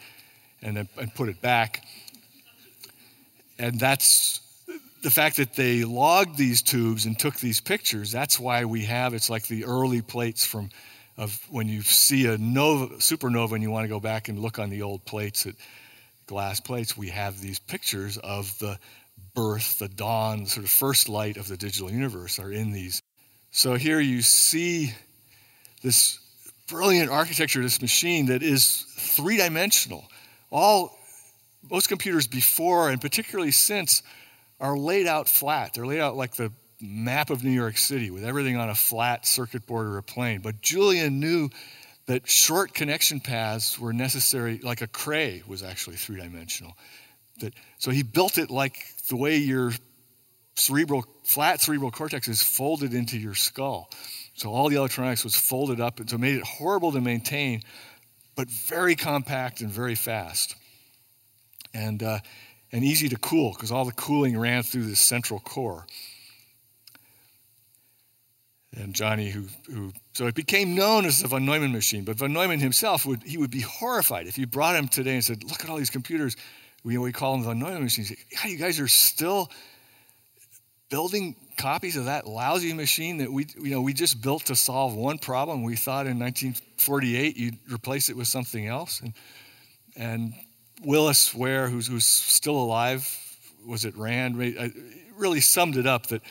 and then and put it back. And that's the fact that they logged these tubes and took these pictures that's why we have it's like the early plates from of when you see a nova supernova and you want to go back and look on the old plates at glass plates we have these pictures of the birth the dawn sort of first light of the digital universe are in these so here you see this brilliant architecture this machine that is three dimensional. All most computers before and particularly since are laid out flat. They're laid out like the map of New York City with everything on a flat circuit board or a plane. But Julian knew that short connection paths were necessary, like a Cray was actually three dimensional. That, so he built it like the way your cerebral, flat cerebral cortex is folded into your skull. So all the electronics was folded up, and so made it horrible to maintain, but very compact and very fast. And, uh, and easy to cool because all the cooling ran through this central core. And Johnny, who, who, so it became known as the von Neumann machine, but von Neumann himself would, he would be horrified if you brought him today and said, look at all these computers, we, we call them the Neumann machines. Yeah, you guys are still building copies of that lousy machine that we, you know, we just built to solve one problem. We thought in 1948 you'd replace it with something else. And, and Willis Ware, who's, who's still alive, was it Rand, uh, really summed it up that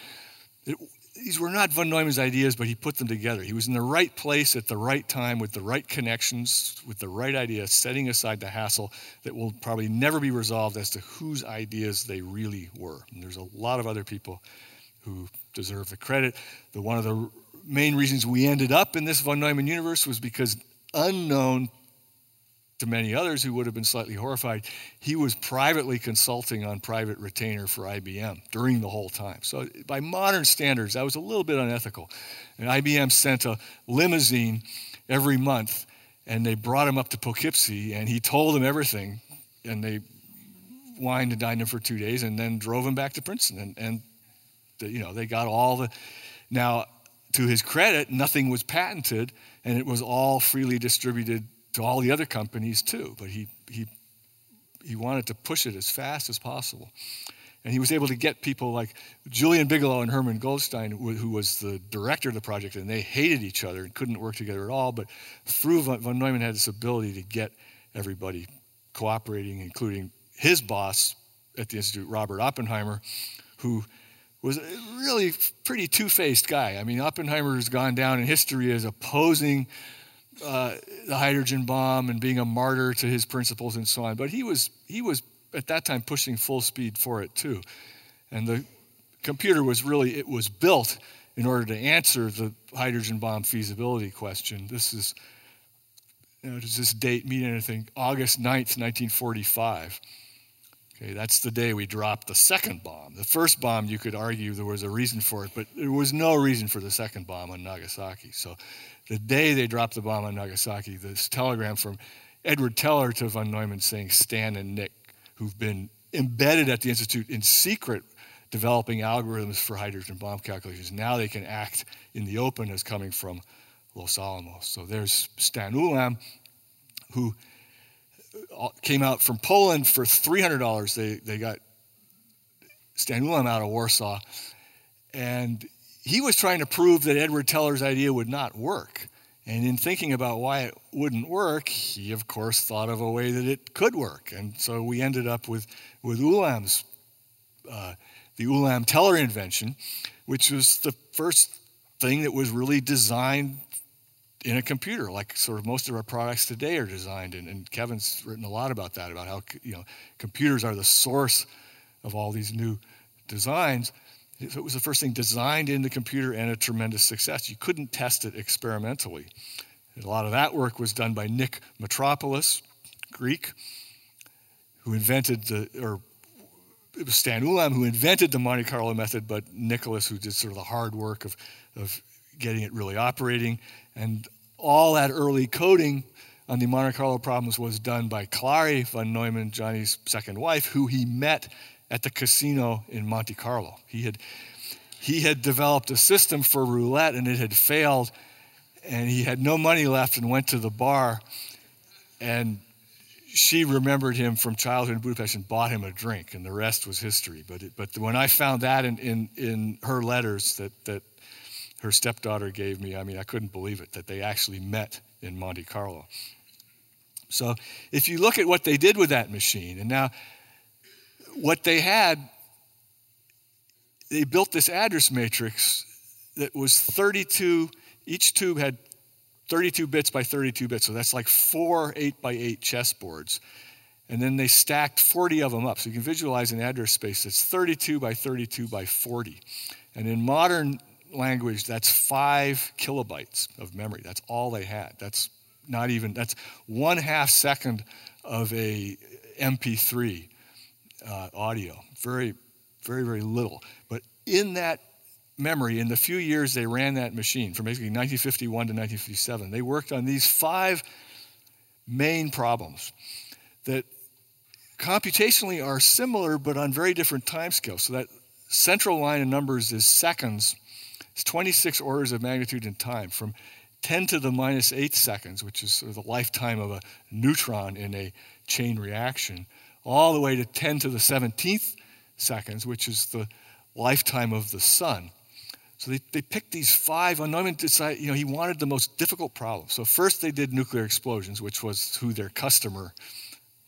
it, these were not von Neumann's ideas, but he put them together. He was in the right place at the right time with the right connections, with the right idea, setting aside the hassle that will probably never be resolved as to whose ideas they really were. And there's a lot of other people who deserve the credit. The one of the main reasons we ended up in this von Neumann universe was because unknown to many others who would have been slightly horrified, he was privately consulting on private retainer for IBM during the whole time. So, by modern standards, that was a little bit unethical. And IBM sent a limousine every month, and they brought him up to Poughkeepsie, and he told them everything, and they wined and dined him for two days, and then drove him back to Princeton. And, and the, you know, they got all the. Now, to his credit, nothing was patented, and it was all freely distributed to all the other companies too. But he, he, he wanted to push it as fast as possible. And he was able to get people like Julian Bigelow and Herman Goldstine, who was the director of the project, and they hated each other and couldn't work together at all. But through von Neumann had this ability to get everybody cooperating, including his boss at the Institute, Robert Oppenheimer, who was a really pretty two-faced guy. I mean, Oppenheimer has gone down in history as opposing uh, the hydrogen bomb and being a martyr to his principles and so on. But he was he was at that time pushing full speed for it too, and the computer was really it was built in order to answer the hydrogen bomb feasibility question. This is you know, does this date mean anything? August 9th, 1945. Okay, that's the day we dropped the second bomb. The first bomb, you could argue there was a reason for it, but there was no reason for the second bomb on Nagasaki. So the day they dropped the bomb on Nagasaki, this telegram from Edward Teller to von Neumann saying Stan and Nick, who've been embedded at the Institute in secret developing algorithms for hydrogen bomb calculations, now they can act in the open as coming from Los Alamos. So there's Stan Ulam, who uh, came out from Poland for $300. They, they got Stan Ulam out of Warsaw. And he was trying to prove that Edward Teller's idea would not work. And in thinking about why it wouldn't work, he, of course, thought of a way that it could work. And so we ended up with, with Ulam's, uh, the Ulam Teller invention, which was the first thing that was really designed in a computer, like sort of most of our products today are designed. And, and Kevin's written a lot about that, about how you know computers are the source of all these new designs. It was the first thing designed in the computer and a tremendous success. You couldn't test it experimentally. A lot of that work was done by Nick Metropolis, Greek, who invented the, or it was Stan Ulam who invented the Monte Carlo method, but Nicholas who did sort of the hard work of, of getting it really operating. And all that early coding on the Monte Carlo problems was done by Klari von Neumann, Johnny's second wife, who he met at the casino in Monte Carlo. He had, he had developed a system for roulette and it had failed, and he had no money left and went to the bar. And she remembered him from childhood in Budapest and bought him a drink, and the rest was history. But, it, but when I found that in, in, in her letters that, that her stepdaughter gave me, I mean, I couldn't believe it, that they actually met in Monte Carlo. So if you look at what they did with that machine, and now what they had, they built this address matrix that was 32, each tube had 32 bits by 32 bits. So that's like four 8 by 8 chessboards. And then they stacked 40 of them up. So you can visualize an address space that's 32 by 32 by 40. And in modern language, that's five kilobytes of memory. That's all they had. That's not even, that's one half second of a MP3 uh, audio. Very, very, very little. But in that memory, in the few years they ran that machine, from basically 1951 to 1957, they worked on these five main problems that computationally are similar but on very different timescales. So that central line of numbers is seconds. It's 26 orders of magnitude in time, from 10 to the minus 8 seconds, which is sort of the lifetime of a neutron in a chain reaction, all the way to 10 to the 17th seconds, which is the lifetime of the sun. So they, they picked these five. And decided, you know, he wanted the most difficult problem. So first they did nuclear explosions, which was who their customer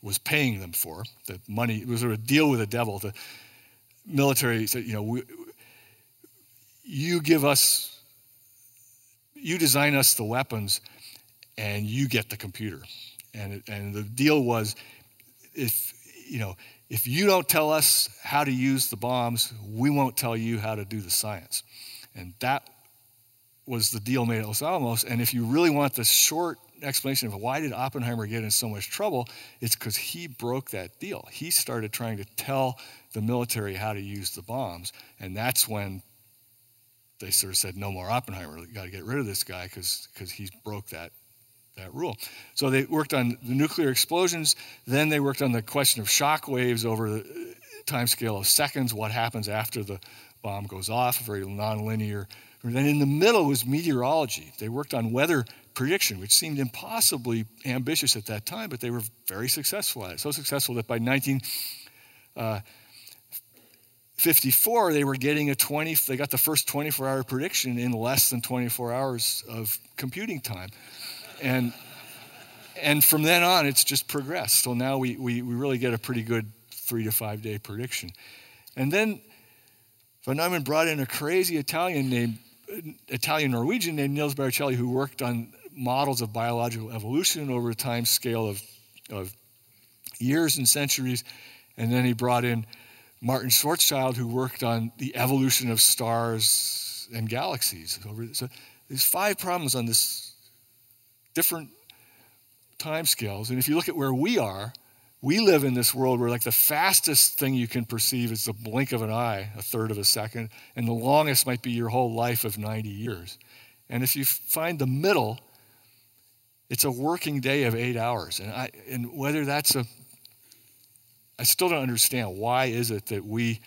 was paying them for. The money, it was sort of a deal with the devil. The military said, you know, we, you give us, you design us the weapons, and you get the computer. And, and the deal was if, you know, if you don't tell us how to use the bombs, we won't tell you how to do the science. And that was the deal made at Los Alamos. And if you really want the short explanation of why did Oppenheimer get in so much trouble, it's because he broke that deal. He started trying to tell the military how to use the bombs. And that's when they sort of said, no more Oppenheimer. Got to get rid of this guy because he broke that that rule. So they worked on the nuclear explosions. Then they worked on the question of shock waves over the time scale of seconds. What happens after the bomb goes off? Very nonlinear. And then in the middle was meteorology. They worked on weather prediction, which seemed impossibly ambitious at that time, but they were very successful at it. So successful that by 1954, uh, they were getting a 20. They got the first 24-hour prediction in less than 24 hours of computing time and and from then on, it's just progressed. So now we, we, we really get a pretty good three to five day prediction. And then Von Neumann brought in a crazy Italian named Italian Norwegian named Nils Barricelli who worked on models of biological evolution over a time scale of, of years and centuries. And then he brought in Martin Schwarzschild, who worked on the evolution of stars and galaxies. So there's five problems on this different time scales. And if you look at where we are, we live in this world where like the fastest thing you can perceive is the blink of an eye, a third of a second, and the longest might be your whole life of 90 years. And if you find the middle, it's a working day of eight hours. And, I, and whether that's a, I still don't understand why is it that we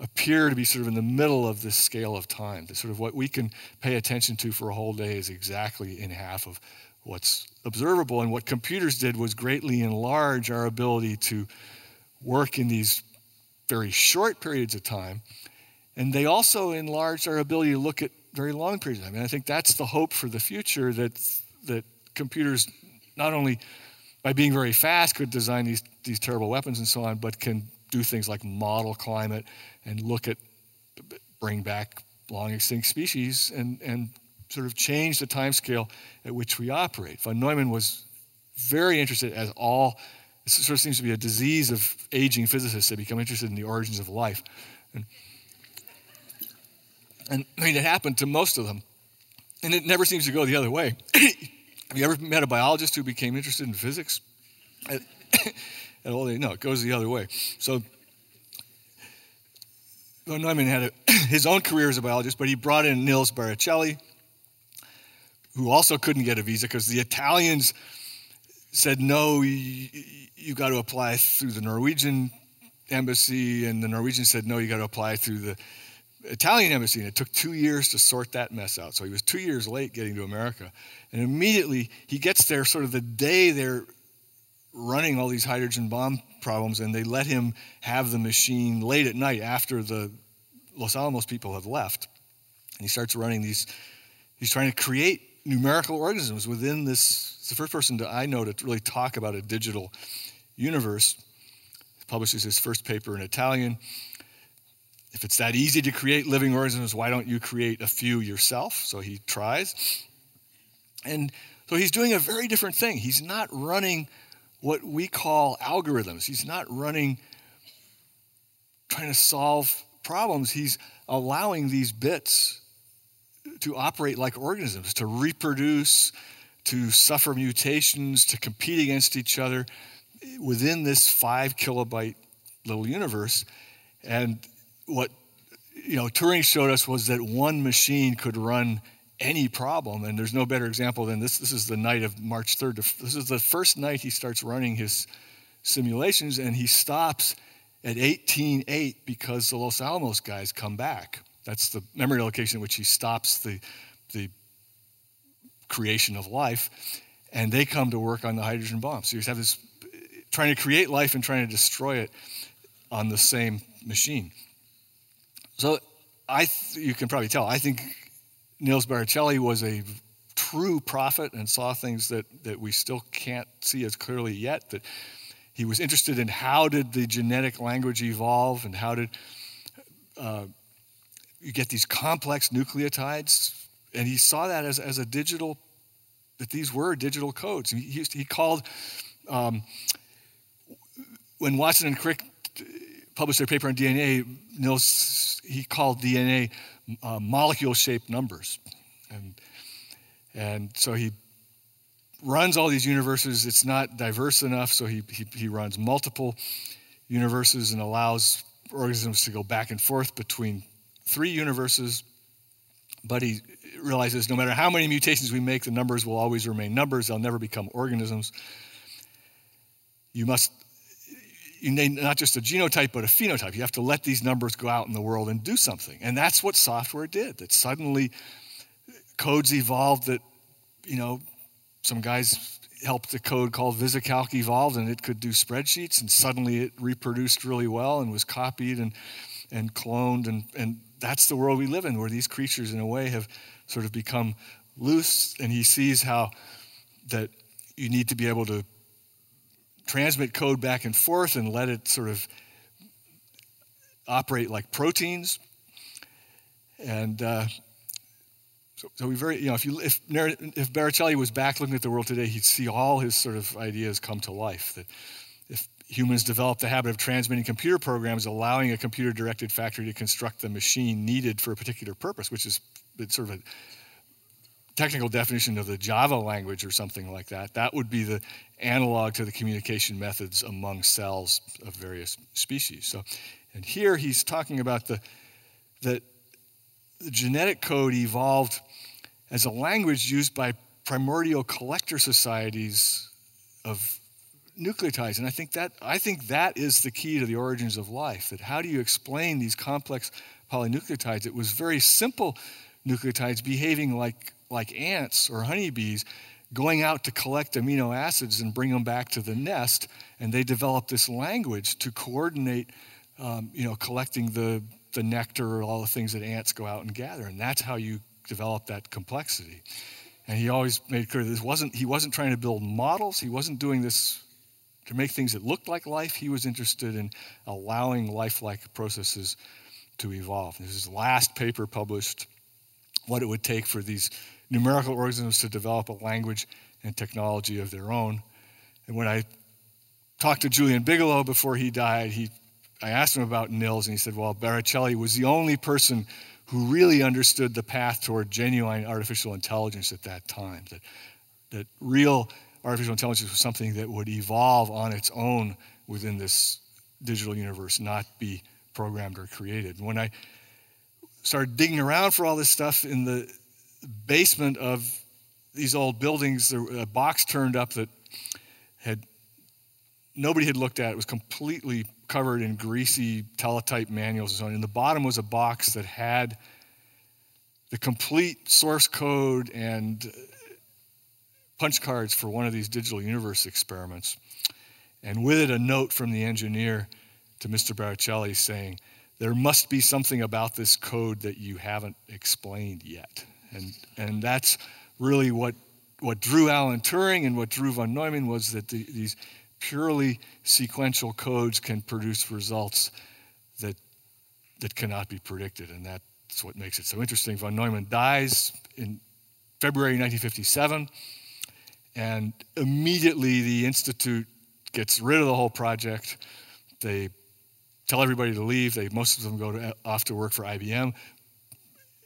appear to be sort of in the middle of this scale of time. That sort of what we can pay attention to for a whole day is exactly in half of what's observable. And what computers did was greatly enlarge our ability to work in these very short periods of time. And they also enlarged our ability to look at very long periods of time. And I think that's the hope for the future that, that computers not only by being very fast could design these, these terrible weapons and so on, but can do things like model climate and look at, bring back long extinct species and, and sort of change the time scale at which we operate. Von Neumann was very interested, as all, it sort of seems to be a disease of aging physicists that become interested in the origins of life. And, and I mean, it happened to most of them. And it never seems to go the other way. Have you ever met a biologist who became interested in physics? At, at all, no, it goes the other way. So, von Neumann had a, his own career as a biologist, but he brought in Nils Barricelli, who also couldn't get a visa because the Italians said, no, you, you got to apply through the Norwegian embassy. And the Norwegian said, no, you got to apply through the Italian embassy. And it took two years to sort that mess out. So he was two years late getting to America. And immediately he gets there sort of the day they're running all these hydrogen bomb problems, and they let him have the machine late at night after the Los Alamos people have left. And he starts running these, he's trying to create numerical organisms within this. It's the first person that I know to really talk about a digital universe. He publishes his first paper in Italian. If it's that easy to create living organisms, why don't you create a few yourself? So he tries. And so he's doing a very different thing. He's not running what we call algorithms, he's not running trying to solve problems. He's allowing these bits to operate like organisms, to reproduce, to suffer mutations, to compete against each other within this five kilobyte little universe. And what you know Turing showed us was that one machine could run any problem, and there's no better example than this. This is the night of March 3rd. This is the first night he starts running his simulations, and he stops at 18.8 because the Los Alamos guys come back. That's the memory location in which he stops the, the creation of life. And they come to work on the hydrogen bomb. So you have this trying to create life and trying to destroy it on the same machine. So I, you can probably tell, I think Nils Barricelli was a true prophet and saw things that, that we still can't see as clearly yet. That he was interested in how did the genetic language evolve and how did uh, you get these complex nucleotides, and he saw that as, as a digital, that these were digital codes. He, he, called, um, when Watson and Crick published their paper on DNA, he called DNA uh, molecule shaped numbers. And, and so he runs all these universes. It's not diverse enough, so he, he, he runs multiple universes and allows organisms to go back and forth between three universes. But he realizes no matter how many mutations we make, the numbers will always remain numbers, they'll never become organisms. You must you need not just a genotype but a phenotype. You have to let these numbers go out in the world and do something. And that's what software did. That suddenly codes evolved that, you know, some guys helped a code called VisiCalc evolved and it could do spreadsheets and suddenly it reproduced really well and was copied and, and cloned and, and that's the world we live in where these creatures in a way have sort of become loose and he sees how that you need to be able to transmit code back and forth and let it sort of operate like proteins. And uh, so, so, we very, you know, if, you, if, if Barricelli was back looking at the world today, he'd see all his sort of ideas come to life. That humans developed the habit of transmitting computer programs, allowing a computer directed factory to construct the machine needed for a particular purpose, which is sort of a technical definition of the Java language or something like that, that would be the analog to the communication methods among cells of various species. So, and here he's talking about the that the genetic code evolved as a language used by primordial collector societies of nucleotides and i think that i think that is the key to the origins of life that how do you explain these complex polynucleotides? It was very simple nucleotides behaving like like ants or honeybees going out to collect amino acids and bring them back to the nest and they develop this language to coordinate um, you know collecting the the nectar or all the things that ants go out and gather and that's how you develop that complexity. And he always made clear this wasn't he wasn't trying to build models he wasn't doing this to make things that looked like life he was interested in allowing lifelike processes to evolve this is the last paper published what it would take for these numerical organisms to develop a language and technology of their own. And when I talked to Julian Bigelow before he died, he, I asked him about Nils, and he said, well, Barricelli was the only person who really understood the path toward genuine artificial intelligence at that time, that, that real artificial intelligence was something that would evolve on its own within this digital universe, not be programmed or created. When I started digging around for all this stuff in the basement of these old buildings, there, a box turned up that had nobody had looked at. It was completely covered in greasy teletype manuals and so on. In the bottom was a box that had the complete source code and punch cards for one of these digital universe experiments. And with it, a note from the engineer to Mr. Barricelli saying, There must be something about this code that you haven't explained yet. And, and that's really what, what drew Alan Turing and what drew von Neumann was that the, these purely sequential codes can produce results that, that cannot be predicted. And that's what makes it so interesting. Von Neumann dies in February 1957, and immediately the Institute gets rid of the whole project. They tell everybody to leave. They, most of them go to, off to work for IBM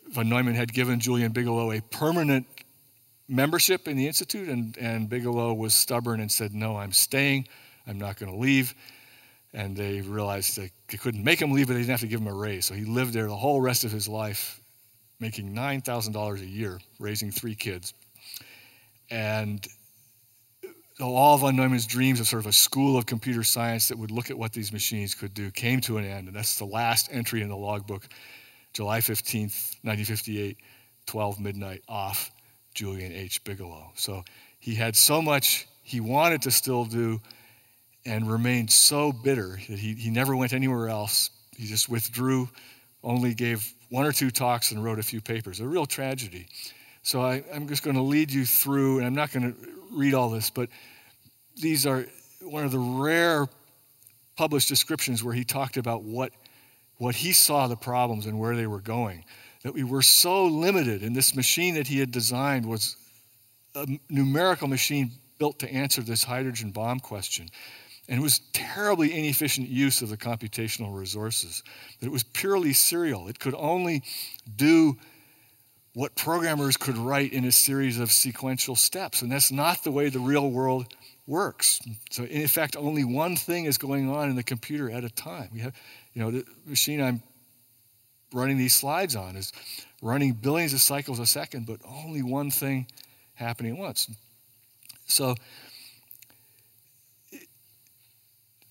von Neumann had given Julian Bigelow a permanent membership in the Institute, and, and Bigelow was stubborn and said, No, I'm staying. I'm not going to leave. And they realized they, they couldn't make him leave, but they didn't have to give him a raise. So he lived there the whole rest of his life, making $9,000 a year, raising three kids. And so all von Neumann's dreams of sort of a school of computer science that would look at what these machines could do came to an end. And that's the last entry in the logbook July 15th, 1958, 12 midnight off Julian H. Bigelow. So he had so much he wanted to still do and remained so bitter that he, he never went anywhere else. He just withdrew, only gave one or two talks and wrote a few papers. A real tragedy. So I, I'm just going to lead you through, and I'm not going to read all this, but these are one of the rare published descriptions where he talked about what what he saw the problems and where they were going. That we were so limited, and this machine that he had designed was a numerical machine built to answer this hydrogen bomb question. And it was terribly inefficient use of the computational resources. That it was purely serial. It could only do what programmers could write in a series of sequential steps. And that's not the way the real world works. So in effect, only one thing is going on in the computer at a time. We have, you know, the machine I'm running these slides on is running billions of cycles a second, but only one thing happening at once. So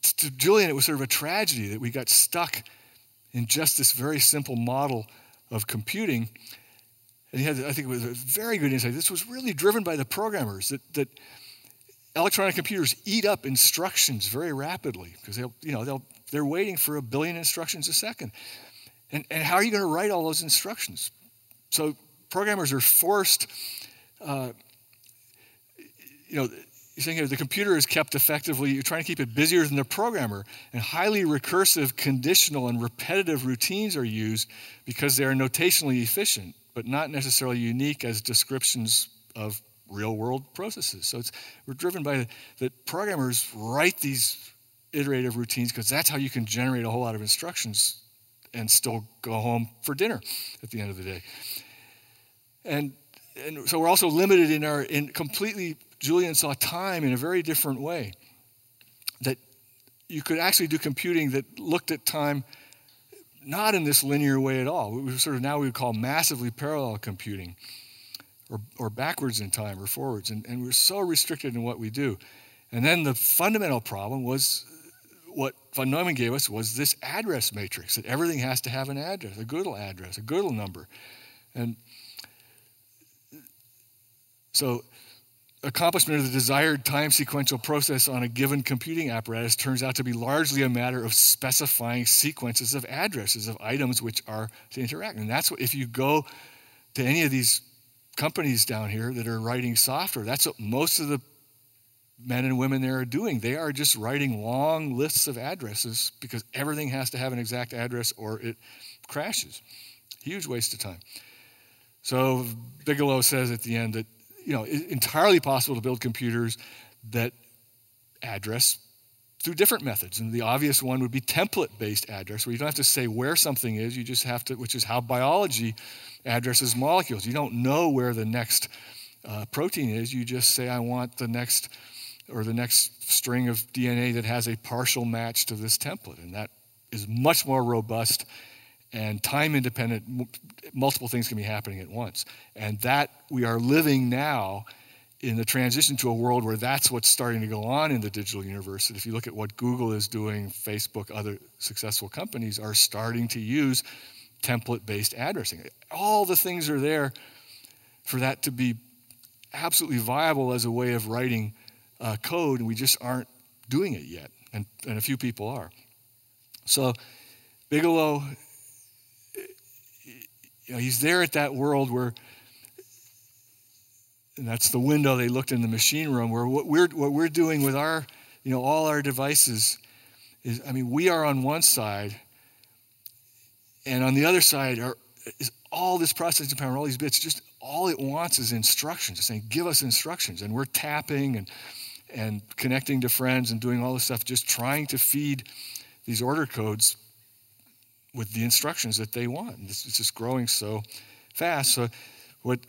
to Julian, it was sort of a tragedy that we got stuck in just this very simple model of computing. And he had, I think it was a very good insight. This was really driven by the programmers that, that electronic computers eat up instructions very rapidly because they'll, you know, they'll, they're waiting for a billion instructions a second. And, and how are you going to write all those instructions? So programmers are forced, uh, you know, you're saying here the computer is kept effectively, you're trying to keep it busier than the programmer. And highly recursive, conditional, and repetitive routines are used because they are notationally efficient, but not necessarily unique as descriptions of real world processes. So it's, we're driven by that programmers write these iterative routines because that's how you can generate a whole lot of instructions and still go home for dinner at the end of the day. And, and so we're also limited in our in completely Julian saw time in a very different way. That you could actually do computing that looked at time not in this linear way at all. We sort of now we would call massively parallel computing, or, or backwards in time or forwards. And, and we're so restricted in what we do. And then the fundamental problem was what von Neumann gave us was this address matrix that everything has to have an address, a Gödel address, a Gödel number. And so accomplishment of the desired time sequential process on a given computing apparatus turns out to be largely a matter of specifying sequences of addresses of items which are to interact. And that's what, if you go to any of these companies down here that are writing software, that's what most of the men and women there are doing. They are just writing long lists of addresses because everything has to have an exact address or it crashes. Huge waste of time. So Bigelow says at the end that you know, it's entirely possible to build computers that address through different methods. And the obvious one would be template based address, where you don't have to say where something is, you just have to, which is how biology addresses molecules. You don't know where the next uh, protein is, you just say, I want the next or the next string of DNA that has a partial match to this template. And that is much more robust and time independent, multiple things can be happening at once. And that we are living now in the transition to a world where that's what's starting to go on in the digital universe. And if you look at what Google is doing, Facebook, other successful companies are starting to use template based addressing. All the things are there for that to be absolutely viable as a way of writing uh, code, and we just aren't doing it yet. And, and a few people are. So Bigelow you know, he's there at that world where, and that's the window they looked in the machine room, where what we're, what we're doing with our, you know, all our devices is, I mean, we are on one side, and on the other side are, is all this processing power, all these bits, just all it wants is instructions. It's saying, give us instructions. And we're tapping and, and connecting to friends and doing all this stuff, just trying to feed these order codes with the instructions that they want. And It's, just growing so fast. So, what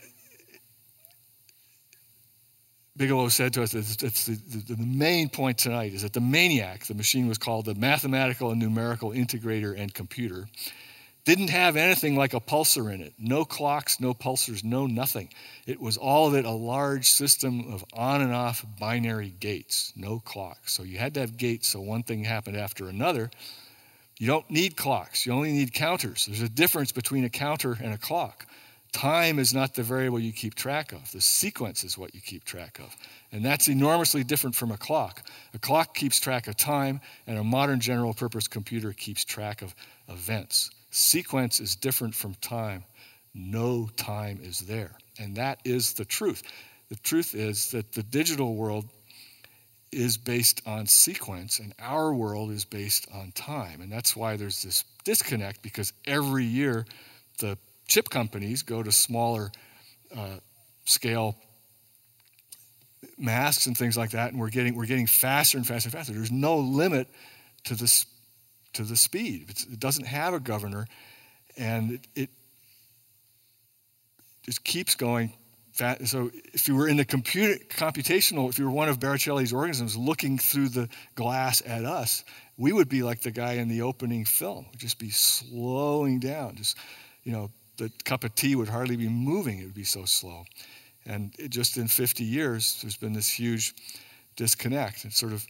Bigelow said to us that it's the, the, the, main point tonight is that the MANIAC, the machine was called the Mathematical and Numerical Integrator and Computer, didn't have anything like a pulsar in it. No clocks, no pulsars, no nothing. It was all it a large system of on and off binary gates, no clocks. So you had to have gates so one thing happened after another. You don't need clocks, you only need counters. There's a difference between a counter and a clock. Time is not the variable you keep track of, the sequence is what you keep track of. And that's enormously different from a clock. A clock keeps track of time, and a modern general purpose computer keeps track of events. Sequence is different from time. No time is there. And that is the truth. The truth is that the digital world is based on sequence, and our world is based on time. And that's why there's this disconnect because every year the chip companies go to smaller uh, scale masks and things like that, and we're getting, we're getting faster and faster and faster. There's no limit to, this, to the speed. It's, it doesn't have a governor, and it, it just keeps going so if you were in the computer, computational, if you were one of Barricelli's organisms looking through the glass at us, we would be like the guy in the opening film. We'd just be slowing down. Just, you know, the cup of tea would hardly be moving. It would be so slow. And just in 50 years, there's been this huge disconnect. It sort of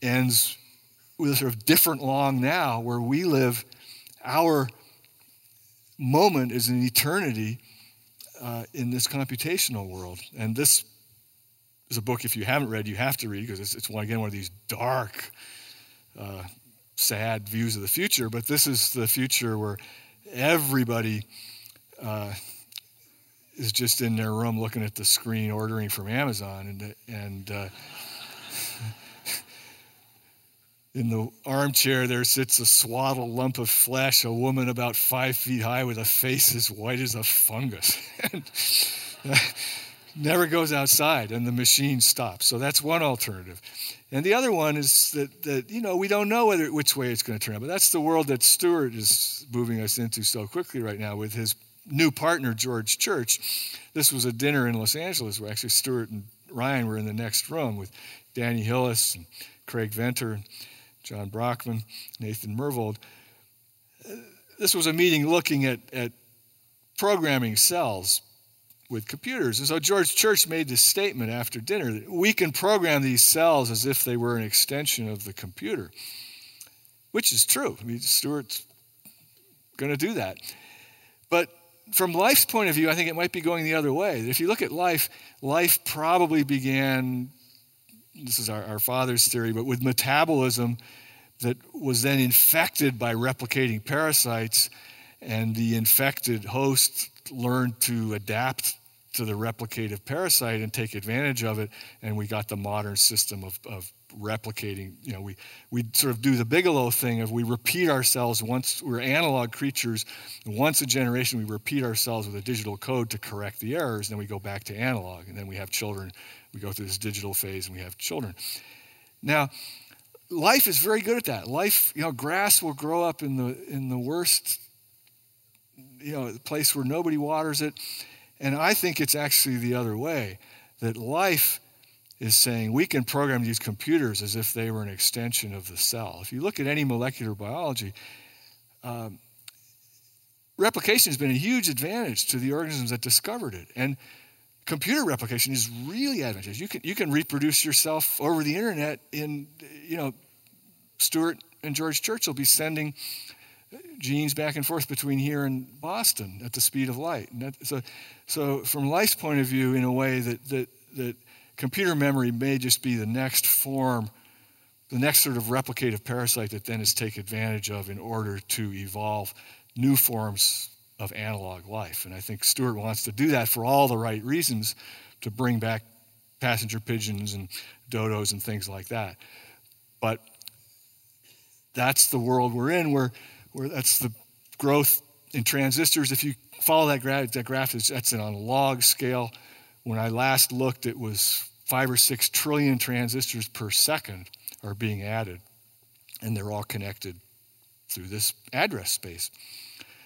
ends with a sort of different long now where we live, our moment is an eternity uh, in this computational world. And this is a book, if you haven't read, you have to read because it's, it's one, again, one of these dark, uh, sad views of the future. But this is the future where everybody uh, is just in their room looking at the screen, ordering from Amazon. And, and uh, in the armchair, there sits a swaddled lump of flesh, a woman about five feet high with a face as white as a fungus. Uh, never goes outside, and the machine stops. So that's one alternative. And the other one is that, that you know, we don't know whether, which way it's going to turn out. But that's the world that Stewart is moving us into so quickly right now with his new partner, George Church. This was a dinner in Los Angeles where actually Stewart and Ryan were in the next room with Danny Hillis and Craig Venter John Brockman, Nathan Myhrvold. This was a meeting looking at, at programming cells with computers. And so George Church made this statement after dinner that we can program these cells as if they were an extension of the computer, which is true. I mean, Stewart's going to do that. But from life's point of view, I think it might be going the other way. If you look at life, life probably began, this is our, our father's theory, but with metabolism that was then infected by replicating parasites, and the infected host learned to adapt to the replicative parasite and take advantage of it, and we got the modern system of, of replicating. You know, we, we sort of do the Bigelow thing of we repeat ourselves once, we're analog creatures. Once a generation, we repeat ourselves with a digital code to correct the errors, and then we go back to analog, and then we have children. We go through this digital phase, and we have children. Now, life is very good at that. Life, you know, grass will grow up in the in the worst, you know, place where nobody waters it. And I think it's actually the other way. That life is saying we can program these computers as if they were an extension of the cell. If you look at any molecular biology, um, replication has been a huge advantage to the organisms that discovered it. And computer replication is really advantageous. You can, you can reproduce yourself over the internet in, you know, Stewart and George Church will be sending genes back and forth between here and Boston at the speed of light. That, so, so from life's point of view, in a way that, that, that computer memory may just be the next form, the next sort of replicative parasite that then is taken advantage of in order to evolve new forms of analog life. And I think Stewart wants to do that for all the right reasons to bring back passenger pigeons and dodos and things like that. But that's the world we're in, where, where that's the growth in transistors. If you follow that graph, that graph is that's on a log scale. When I last looked, it was five or six trillion transistors per second are being added, and they're all connected through this address space.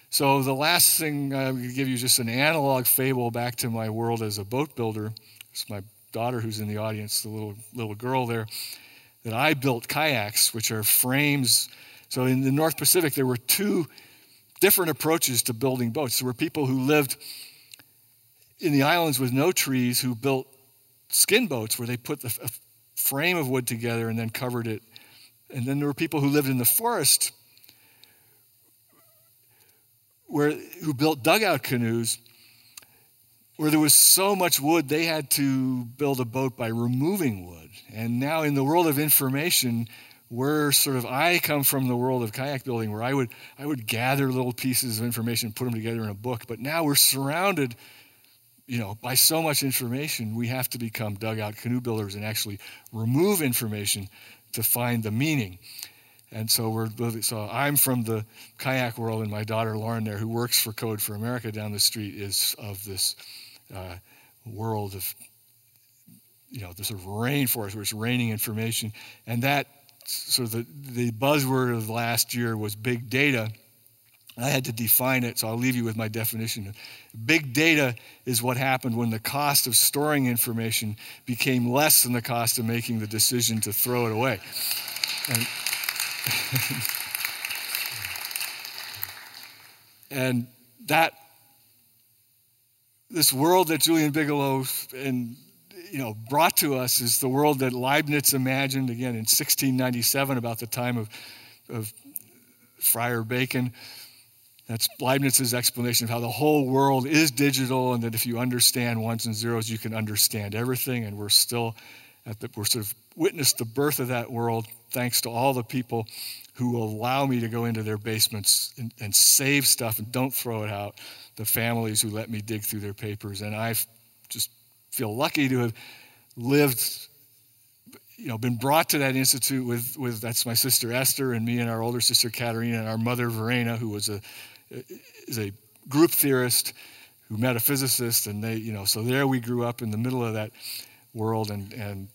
So the last thing uh, I'm going to give you just an analog fable back to my world as a boat builder. It's my daughter who's in the audience, the little little girl there. That I built kayaks, which are frames. So in the North Pacific, there were two different approaches to building boats. There were people who lived in the islands with no trees who built skin boats where they put the, a frame of wood together and then covered it. And then there were people who lived in the forest where, who built dugout canoes where there was so much wood they had to build a boat by removing wood. And now in the world of information, we're sort of I come from the world of kayak building where I would I would gather little pieces of information put them together in a book. But now we're surrounded you know, by so much information, we have to become dugout canoe builders and actually remove information to find the meaning. And so we're so I'm from the kayak world, and my daughter Lauren there, who works for Code for America down the street, is of this uh, world of you know this sort of rainforest where it's raining information, and that sort of the, the buzzword of last year was big data. I had to define it, so I'll leave you with my definition. Big data is what happened when the cost of storing information became less than the cost of making the decision to throw it away. And, and that, this world that Julian Bigelow and you know, brought to us is the world that Leibniz imagined again in 1697, about the time of, of Friar Bacon. That's Leibniz's explanation of how the whole world is digital, and that if you understand ones and zeros, you can understand everything. And we're still at the, we're sort of witnessed the birth of that world, thanks to all the people who allow me to go into their basements and, and save stuff and don't throw it out. The families who let me dig through their papers, and I've just feel lucky to have lived you know, been brought to that institute with, with that's my sister Esther and me and our older sister Katerina and our mother Verena, who was a is a group theorist who met a physicist, and they, you know, so there we grew up in the middle of that world, and and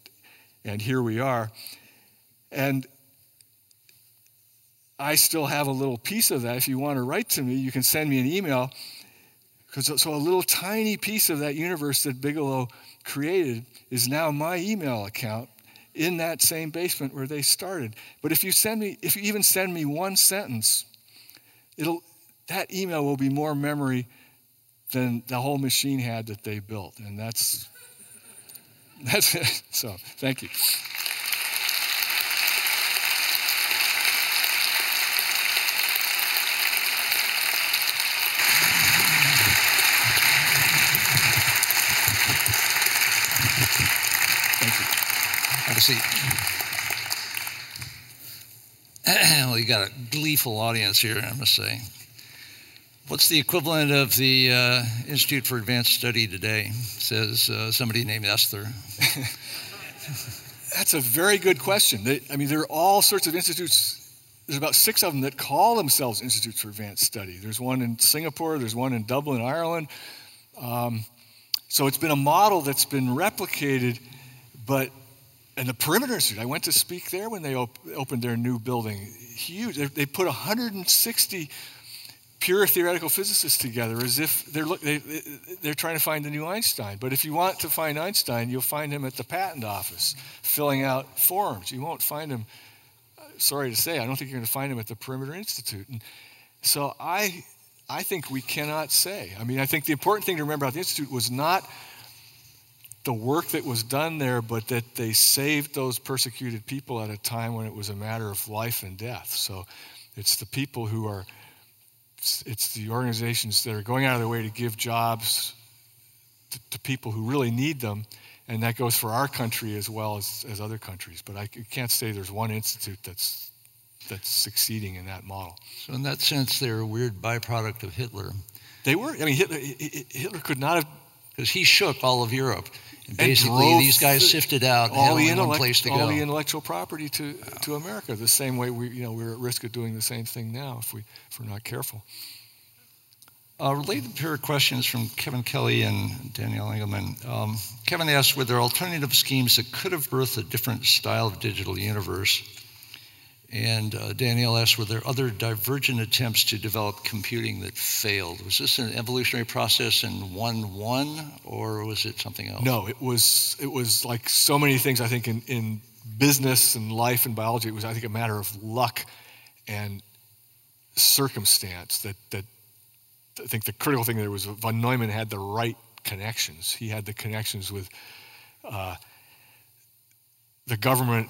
and here we are, and I still have a little piece of that. If you want to write to me, you can send me an email because so a little tiny piece of that universe that Bigelow created is now my email account in that same basement where they started. But if you send me, if you even send me one sentence, it'll that email will be more memory than the whole machine had that they built. And that's that's it. So thank you. Thank you. Have a seat. well, you got a gleeful audience here, I must say. What's the equivalent of the uh, Institute for Advanced Study today? Says uh, somebody named Esther. That's a very good question. They, I mean, there are all sorts of institutes. There's about six of them that call themselves Institutes for Advanced Study. There's one in Singapore, there's one in Dublin, Ireland. Um, so it's been a model that's been replicated, but and the Perimeter Institute, I went to speak there when they op- opened their new building. Huge. They, they, put 160 pure theoretical physicists together as if they're, look, they, they're trying to find the new Einstein. But if you want to find Einstein, you'll find him at the patent office filling out forms. You won't find him, uh, sorry to say, I don't think you're going to find him at the Perimeter Institute. And so I, I think we cannot say. I mean, I think the important thing to remember about the Institute was not the work that was done there, but that they saved those persecuted people at a time when it was a matter of life and death. So it's the people who are, it's the organizations that are going out of their way to give jobs to, to people who really need them. And that goes for our country as well as, as other countries. But I can't say there's one institute that's, that's succeeding in that model. So, in that sense, they're a weird byproduct of Hitler. They were. I mean, Hitler, Hitler could not have. Because he shook all of Europe. And basically, these guys sifted out all the one place to all go. the intellectual property to, to America. The same way we, you know, we're at risk of doing the same thing now if we if we're not careful. Uh, related pair of questions from Kevin Kelly and Daniel Engelman. Um, Kevin asked, were there alternative schemes that could have birthed a different style of digital universe? And uh, Danielle asked, were there other divergent attempts to develop computing that failed? Was this an evolutionary process in one won, or was it something else? No, it was. It was like so many things. I think in, in business and life and biology, it was I think a matter of luck and circumstance. That that I think the critical thing there was von Neumann had the right connections. He had the connections with uh, the government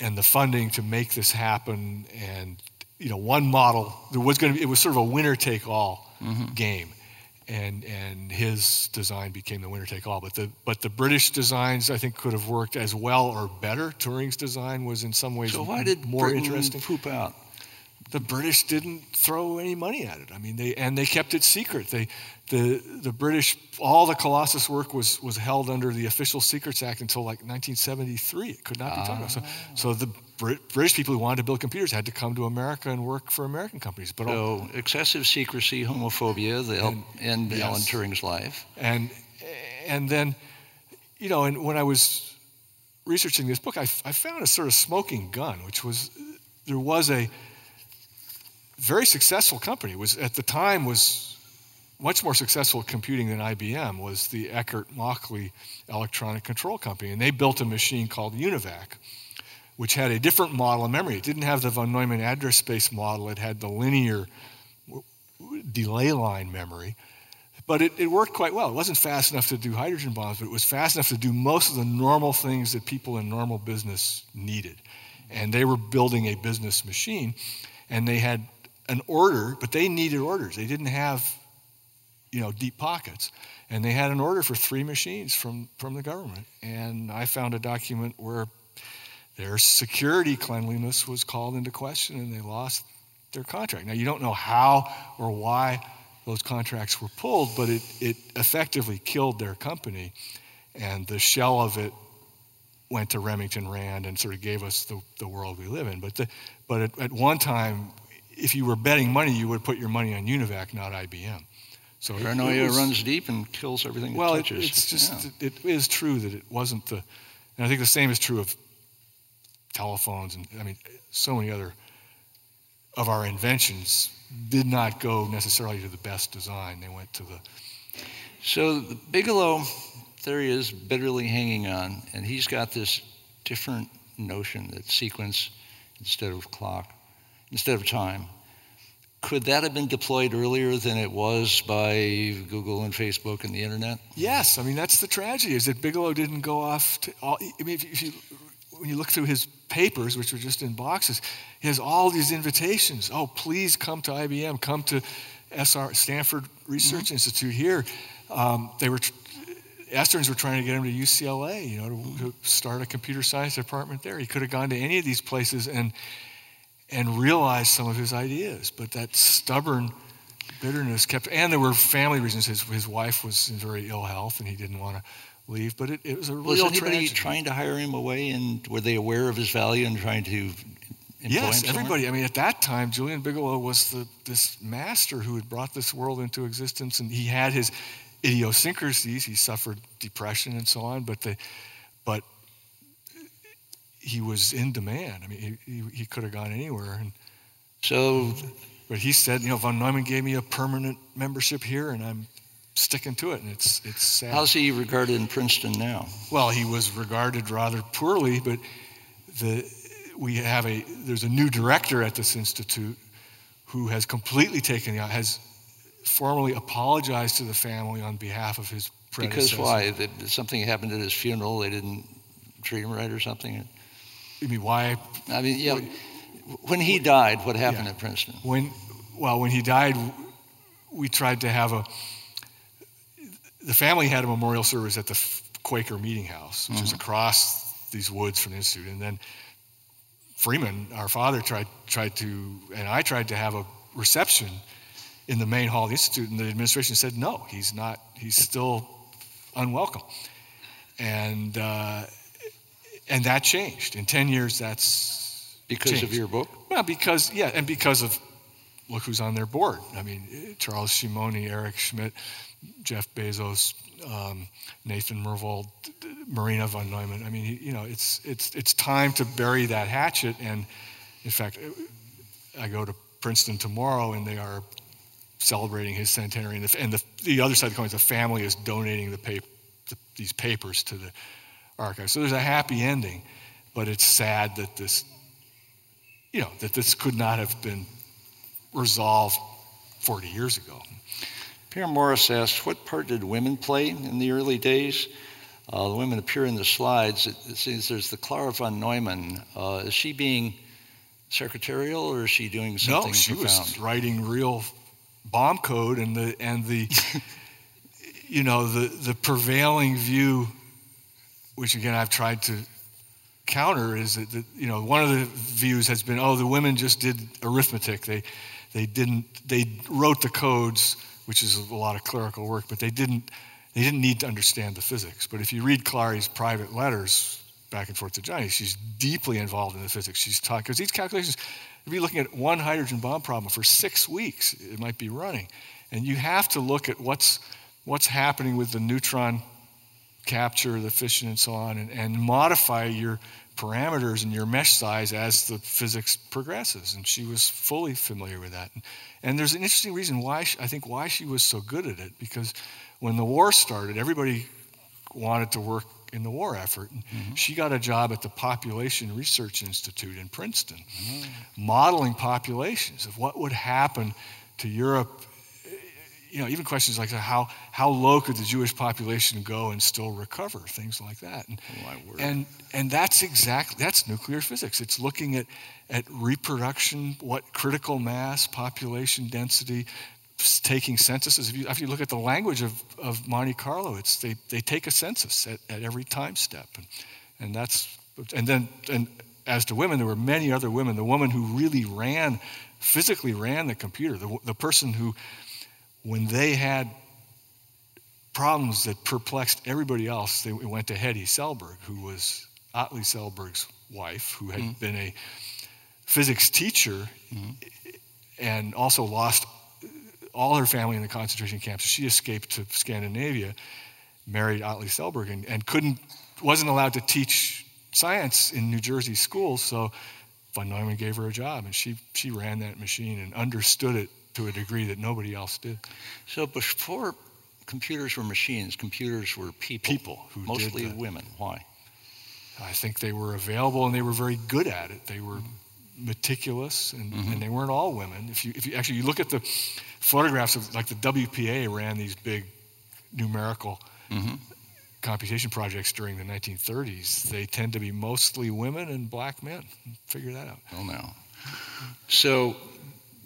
and the funding to make this happen and you know one model there was going to be it was sort of a winner take all mm-hmm. game. And and his design became the winner take all but the but the british designs i think could have worked as well or better. Turing's design was in some ways so why did more Britain interesting. poop out the British didn't throw any money at it. I mean, they and they kept it secret. They, the the British, all the Colossus work was was held under the Official Secrets Act until like 1973. It could not be talked about. So, ah. so the Brit, British people who wanted to build computers had to come to America and work for American companies. But so all, excessive secrecy, homophobia, they helped end yes. Alan Turing's life. And and then, you know, and when I was researching this book, I, I found a sort of smoking gun, which was there was a very successful company. Was at the time was much more successful at computing than IBM. Was the Eckert Mauchly Electronic Control Company, and they built a machine called UNIVAC, which had a different model of memory. It didn't have the von Neumann address space model. It had the linear delay line memory. But it, it, worked quite well. It wasn't fast enough to do hydrogen bombs, but it was fast enough to do most of the normal things that people in normal business needed. And they were building a business machine, and they had an order, but they needed orders. They didn't have, you know, deep pockets. And they had an order for three machines from, from the government. And I found a document where their security cleanliness was called into question and they lost their contract. Now, you don't know how or why those contracts were pulled, but it, it effectively killed their company. And the shell of it went to Remington Rand and sort of gave us the, the world we live in. But, the, but at, at one time, if you were betting money, you would put your money on UNIVAC, not IBM. So paranoia was, runs deep and kills everything well, it touches. It, it's just yeah. it, it is true that it wasn't the, and I think the same is true of telephones and I mean so many other of our inventions did not go necessarily to the best design. They went to the. So the Bigelow, theory is, bitterly hanging on, and he's got this different notion that sequence instead of clock instead of time. Could that have been deployed earlier than it was by Google and Facebook and the internet? Yes, I mean that's the tragedy is that Bigelow didn't go off. To all, I mean, if you, when you look through his papers, which were just in boxes, he has all these invitations. Oh, please come to IBM, come to SR Stanford Research mm-hmm. Institute here. Um, they were Esterns were trying to get him to UCLA, you know, to, to, start a computer science department there. He could have gone to any of these places and and realized some of his ideas. But that stubborn bitterness kept, and there were family reasons. His, his wife was in very ill health and he didn't want to leave. But it, it was a was real anybody tragedy. trying to hire him away, and were they aware of his value and trying to? Yes, everybody. I mean, at that time, Julian Bigelow was the, this master who had brought this world into existence, and he had his idiosyncrasies. He suffered depression and so on, but the, but he was in demand. I mean, he, he, he could have gone anywhere. And so, but he said, you know, von Neumann gave me a permanent membership here, and I'm sticking to it. And it's it's sad. How's he regarded in Princeton now? Well, he was regarded rather poorly, but the we have a there's a new director at this institute who has completely taken the has formally apologized to the family on behalf of his predecessor. Because why? That something happened at his funeral. They didn't treat him right or something. You mean why? I mean, yeah. When he died, what happened yeah. at Princeton? When, well, when he died, we tried to have a. The family had a memorial service at the Quaker Meeting House, which mm-hmm. is across these woods from the institute, and then Freeman, our father, tried tried to, and I tried to have a reception in the main hall of the institute, and the administration said no, he's not. He's still unwelcome, and. Uh, and that changed. In 10 years, that's because changed. of your book? Well, because, yeah, and because of look who's on their board. I mean, Charles Simonyi, Eric Schmidt, Jeff Bezos, um, Nathan Myhrvold, Marina von Neumann. I mean, you know, it's, it's, it's time to bury that hatchet. And in fact, I go to Princeton tomorrow and they are celebrating his centenary. And the, and the, the other side of the coin is the family is donating the, pap- the these papers to the archive. So there's a happy ending, but it's sad that this, you know, that this could not have been resolved 40 years ago. Pierre Morris asked, what part did women play in the early days? Uh, the women appear in the slides. It, it seems there's the Clara von Neumann. Uh, is she being secretarial or is she doing something No, she profound? was writing real bomb code and the, and the you know, the, the prevailing view which again I've tried to counter is that, that, you know one of the views has been oh the women just did arithmetic. They they didn't they wrote the codes which is a lot of clerical work but they didn't they didn't need to understand the physics. But if you read Klari's private letters back and forth to Johnny she's deeply involved in the physics. She's taught because these calculations if you're looking at one hydrogen bomb problem for six weeks it might be running. And you have to look at what's what's happening with the neutron capture, the fission, and so on, and, and modify your parameters and your mesh size as the physics progresses. And she was fully familiar with that. And, and there's an interesting reason why she, I think why she was so good at it because when the war started, everybody wanted to work in the war effort. Mm-hmm. She got a job at the Population Research Institute in Princeton, mm-hmm. modeling populations of what would happen to Europe you know, even questions like how, how low could the Jewish population go and still recover, things like that. And, oh, and, and that's exactly, that's nuclear physics. It's looking at, at reproduction, what critical mass, population density, taking censuses. If you, if you look at the language of, of Monte Carlo, it's, they, they take a census at, at every time step. And, and that's, and then, and as to women, there were many other women. The woman who really ran, physically ran the computer, the, the person who when they had problems that perplexed everybody else, they went to Hetty Selberg, who was Atle Selberg's wife, who had mm-hmm. been a physics teacher mm-hmm. and also lost all her family in the concentration camps. She escaped to Scandinavia, married Atle Selberg, and, and couldn't, wasn't allowed to teach science in New Jersey schools. So von Neumann gave her a job, and she, she ran that machine and understood it to a degree that nobody else did. So before computers were machines, computers were people. People who mostly women. Why? I think they were available and they were very good at it. They were meticulous and, mm-hmm. and they weren't all women. If you if you actually you look at the photographs of like the WPA ran these big numerical mm-hmm. computation projects during the 1930s, they tend to be mostly women and black men. Figure that out. Oh no. So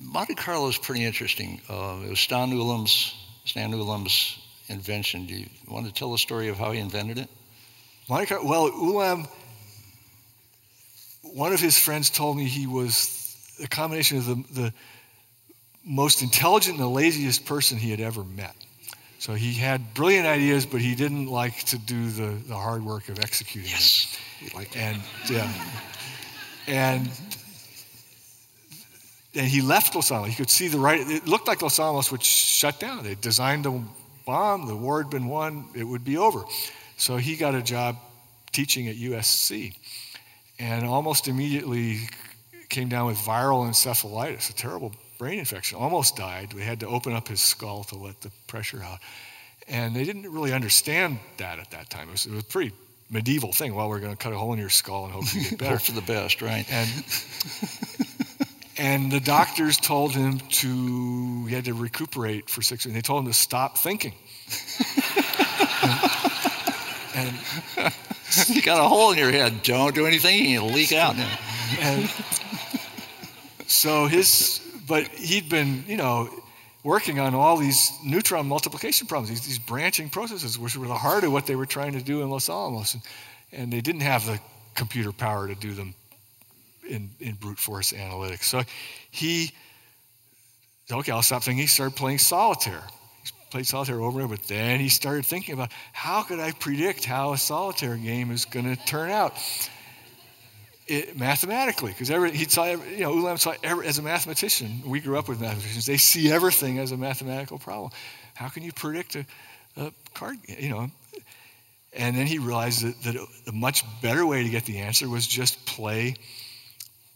Monte Carlo is pretty interesting. Uh, it was Stan Ulam's, Stan Ulam's invention. Do you want to tell the story of how he invented it? Monte Carlo, well, Ulam, one of his friends told me he was a combination of the, the most intelligent and the laziest person he had ever met. So he had brilliant ideas, but he didn't like to do the, the hard work of executing yes. it. And, yeah. And and he left Los Alamos. He could see the right, it looked like Los Alamos would shut down. They designed a bomb, the war had been won, it would be over. So he got a job teaching at USC and almost immediately came down with viral encephalitis, a terrible brain infection. Almost died. We had to open up his skull to let the pressure out. And they didn't really understand that at that time. It was, it was a pretty medieval thing. Well, we're going to cut a hole in your skull and hope you get better. hope for the best, right? And And the doctors told him to, he had to recuperate for six weeks. They told him to stop thinking. and, and you got a hole in your head. Don't do anything, you'll leak out. And so his, but he'd been, you know, working on all these neutron multiplication problems, these, these branching processes, which were the heart of what they were trying to do in Los Alamos. And, and they didn't have the computer power to do them in, in brute force analytics. So he, okay, I'll stop thinking. He started playing solitaire. He played solitaire over and over, but then he started thinking about how could I predict how a solitaire game is going to turn out it, mathematically? Because every he saw, you know, Ulam saw every, as a mathematician. We grew up with mathematicians. They see everything as a mathematical problem. How can you predict a, a card? You know, and then he realized that, that a much better way to get the answer was just play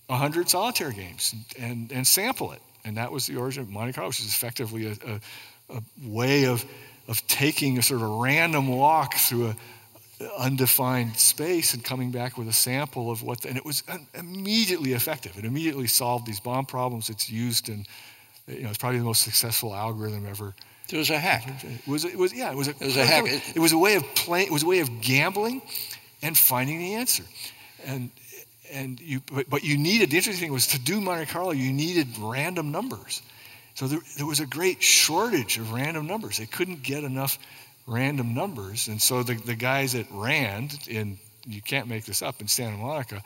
100 solitaire games and, and sample it. And that was the origin of Monte Carlo, which is effectively a, a, a way of, of taking a sort of random walk through a undefined space and coming back with a sample of what, the, and it was immediately effective. It immediately solved these bomb problems. It's used in, you know, it's probably the most successful algorithm ever. It was a hack. It was, it was yeah, it was a, it was a hack. It, it was a way of playing, it was a way of gambling and finding the answer. And and you, but, but you needed, the interesting thing was to do Monte Carlo, you needed random numbers. So there, there was a great shortage of random numbers. They couldn't get enough random numbers. And so the, the guys at RAND in you can't make this up in Santa Monica,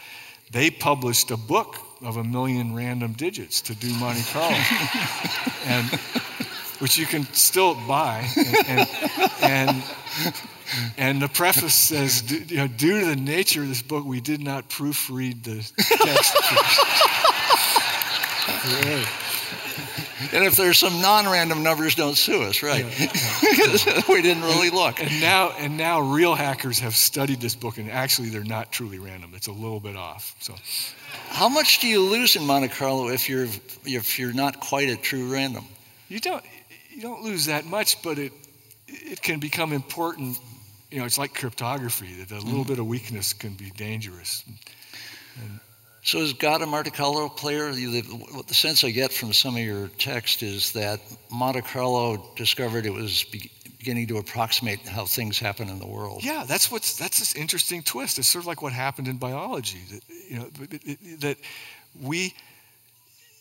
they published a book of a million random digits to do Monte Carlo, and which you can still buy, and, and, and and the preface says, you know, due to the nature of this book, we did not proofread the text. And if there's some non-random numbers, don't sue us, right? Yeah, yeah. we didn't really look. And now, and now, real hackers have studied this book, and actually, they're not truly random. It's a little bit off. So, how much do you lose in Monte Carlo if you're if you're not quite a true random? You don't you don't lose that much, but it it can become important you know, it's like cryptography, that a little mm-hmm. bit of weakness can be dangerous. And, so is God a Monte Carlo player? The, the sense I get from some of your text is that Monte Carlo discovered it was be, beginning to approximate how things happen in the world. Yeah, that's what's that's this interesting twist. It's sort of like what happened in biology. That you know that we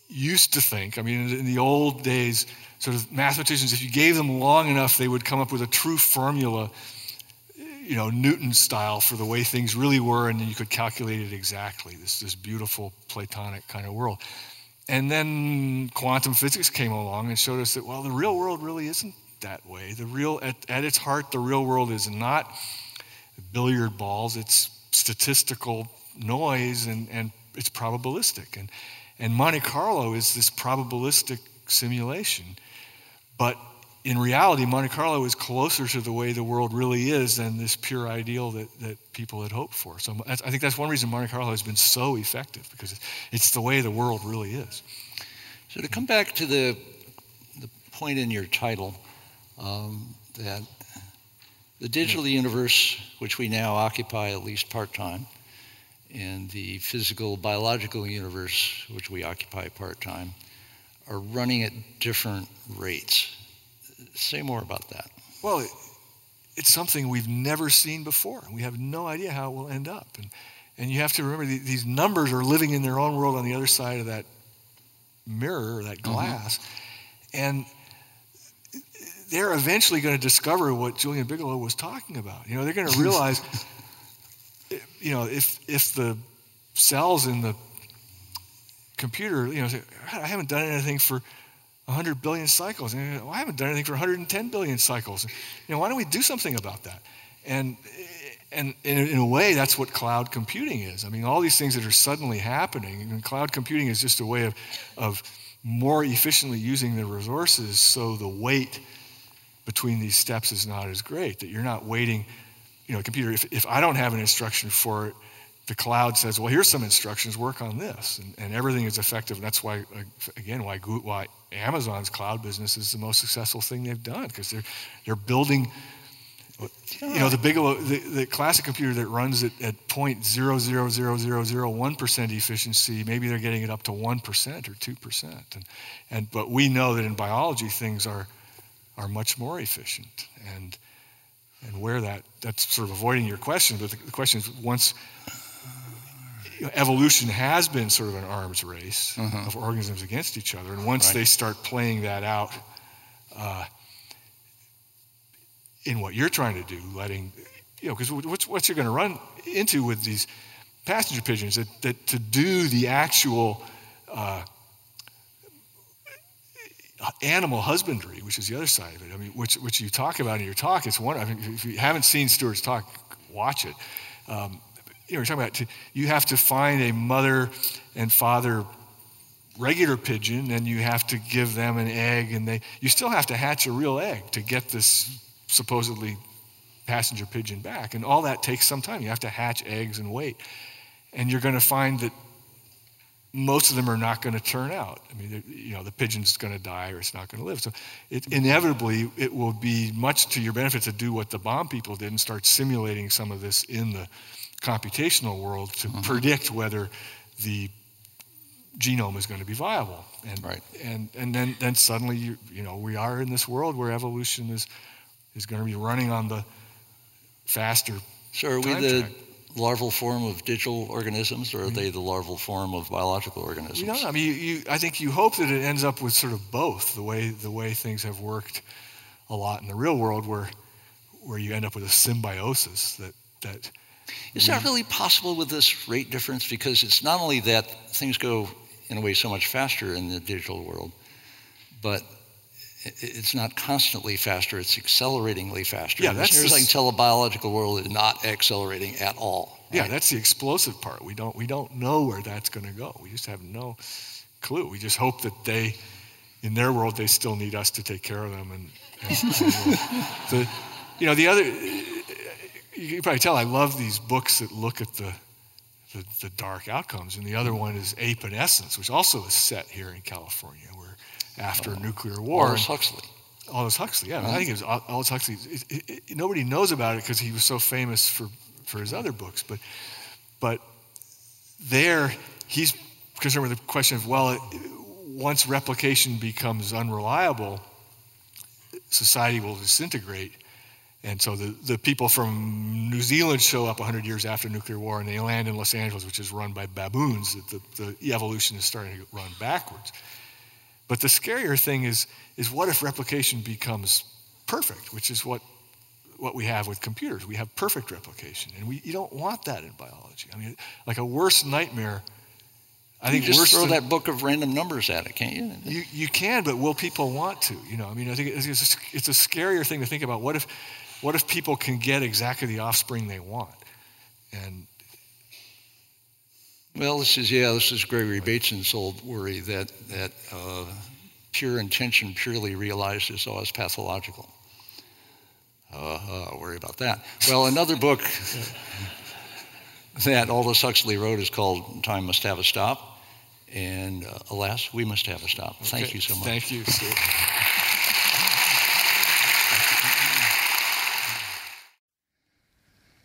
used to think. I mean, in the old days, sort of mathematicians, if you gave them long enough, they would come up with a true formula you know, Newton style for the way things really were, and you could calculate it exactly. This this beautiful Platonic kind of world. And then quantum physics came along and showed us that well, the real world really isn't that way. The real at, at its heart, the real world is not billiard balls. It's statistical noise and, and it's probabilistic. And and Monte Carlo is this probabilistic simulation. But in reality, Monte Carlo is closer to the way the world really is than this pure ideal that, that people had hoped for. So I think that's one reason Monte Carlo has been so effective because it's the way the world really is. So to come back to the, the point in your title, um, that the digital universe, which we now occupy at least part time, and the physical biological universe, which we occupy part time, are running at different rates say more about that. Well, it's something we've never seen before. We have no idea how it will end up. And, and you have to remember these numbers are living in their own world on the other side of that mirror or that mm-hmm. glass. Mm-hmm. And they're eventually going to discover what Julian Bigelow was talking about. You know, they're going to realize, you know, if, if the cells in the computer, you know, say, I haven't done anything for 100 billion cycles. And well, I haven't done anything for 110 billion cycles. You know, why don't we do something about that? And, and in, a way, that's what cloud computing is. I mean, all these things that are suddenly happening, and cloud computing is just a way of, of more efficiently using the resources so the wait between these steps is not as great, that you're not waiting, you know, computer, if, if I don't have an instruction for it, the cloud says, well, here's some instructions, work on this. And, and everything is effective. And that's why, again, why, why Amazon's cloud business is the most successful thing they've done because they're, they're building, you know, the Bigelow, the, the classic computer that runs at, at 0.000001% efficiency, maybe they're getting it up to 1% or 2%. And, and, but we know that in biology, things are, are much more efficient. And, and where that, that's sort of avoiding your question, but the, the question is once evolution has been sort of an arms race uh-huh. of organisms against each other. And once right. they start playing that out uh, in what you're trying to do, letting, you know, because what's, what you're going to run into with these passenger pigeons, that, that to do the actual uh, animal husbandry, which is the other side of it, I mean, which, which you talk about in your talk, it's one, I mean, if you haven't seen Stewart's talk, watch it. Um, you know, we're talking about you have to find a mother and father regular pigeon and you have to give them an egg and they you still have to hatch a real egg to get this supposedly passenger pigeon back. And all that takes some time. You have to hatch eggs and wait. And you're going to find that most of them are not going to turn out. I mean you know the pigeon's going to die or it's not going to live. So it, inevitably it will be much to your benefit to do what the bomb people did and start simulating some of this in the computational world to mm-hmm. predict whether the genome is going to be viable. And, right. and, and then, then suddenly, you, you know, we are in this world where evolution is, is going to be running on the faster. So are we the track. larval form of digital organisms or are mm-hmm. they the larval form of biological organisms? You know, I mean, you, you, I think you hope that it ends up with sort of both the way, the way things have worked a lot in the real world where, where you end up with a symbiosis that, that Is that really possible with this rate difference? Because it's not only that things go in a way so much faster in the digital world, but it's not constantly faster, it's acceleratingly faster. Yeah, that's as near as I the biological world is not accelerating at all. Right? Yeah, that's the explosive part. We don't we don't know where that's going to go. We just have no clue. We just hope that they, in their world, they still need us to take care of them. And, and, and the, you know, the other, you can probably tell I love these books that look at the, the, the dark outcomes. And the other one is Ape and Essence, which also is set here in California, where after oh, nuclear war. Aldous Huxley. Aldous Huxley, yeah. I uh-huh. think it was Aldous Huxley. It, it, it, nobody knows about it because he was so famous for, for his other books. But, but there, he's concerned with the question of, well, once replication becomes unreliable, society will disintegrate. And so the, the people from New Zealand show up 100 years after nuclear war and they land in Los Angeles, which is run by baboons. The, the, the evolution is starting to run backwards. But the scarier thing is, is what if replication becomes perfect, which is what, what we have with computers. We have perfect replication. And we, you don't want that in biology. I mean, like a worse nightmare I think you just throw than, that book of random numbers at it, can't you? You you can, but will people want to? You know, I mean, I think it's, it's, a, it's a scarier thing to think about. What if, what if people can get exactly the offspring they want? And well, this is yeah, this is Gregory Bateson's old worry that that uh, pure intention, purely realized, is always pathological. Uh, uh, worry about that. Well, another book that Aldous Huxley wrote is called Time Must Have a Stop. And uh, alas, we must have a stop. Okay. Thank you so much. Thank you,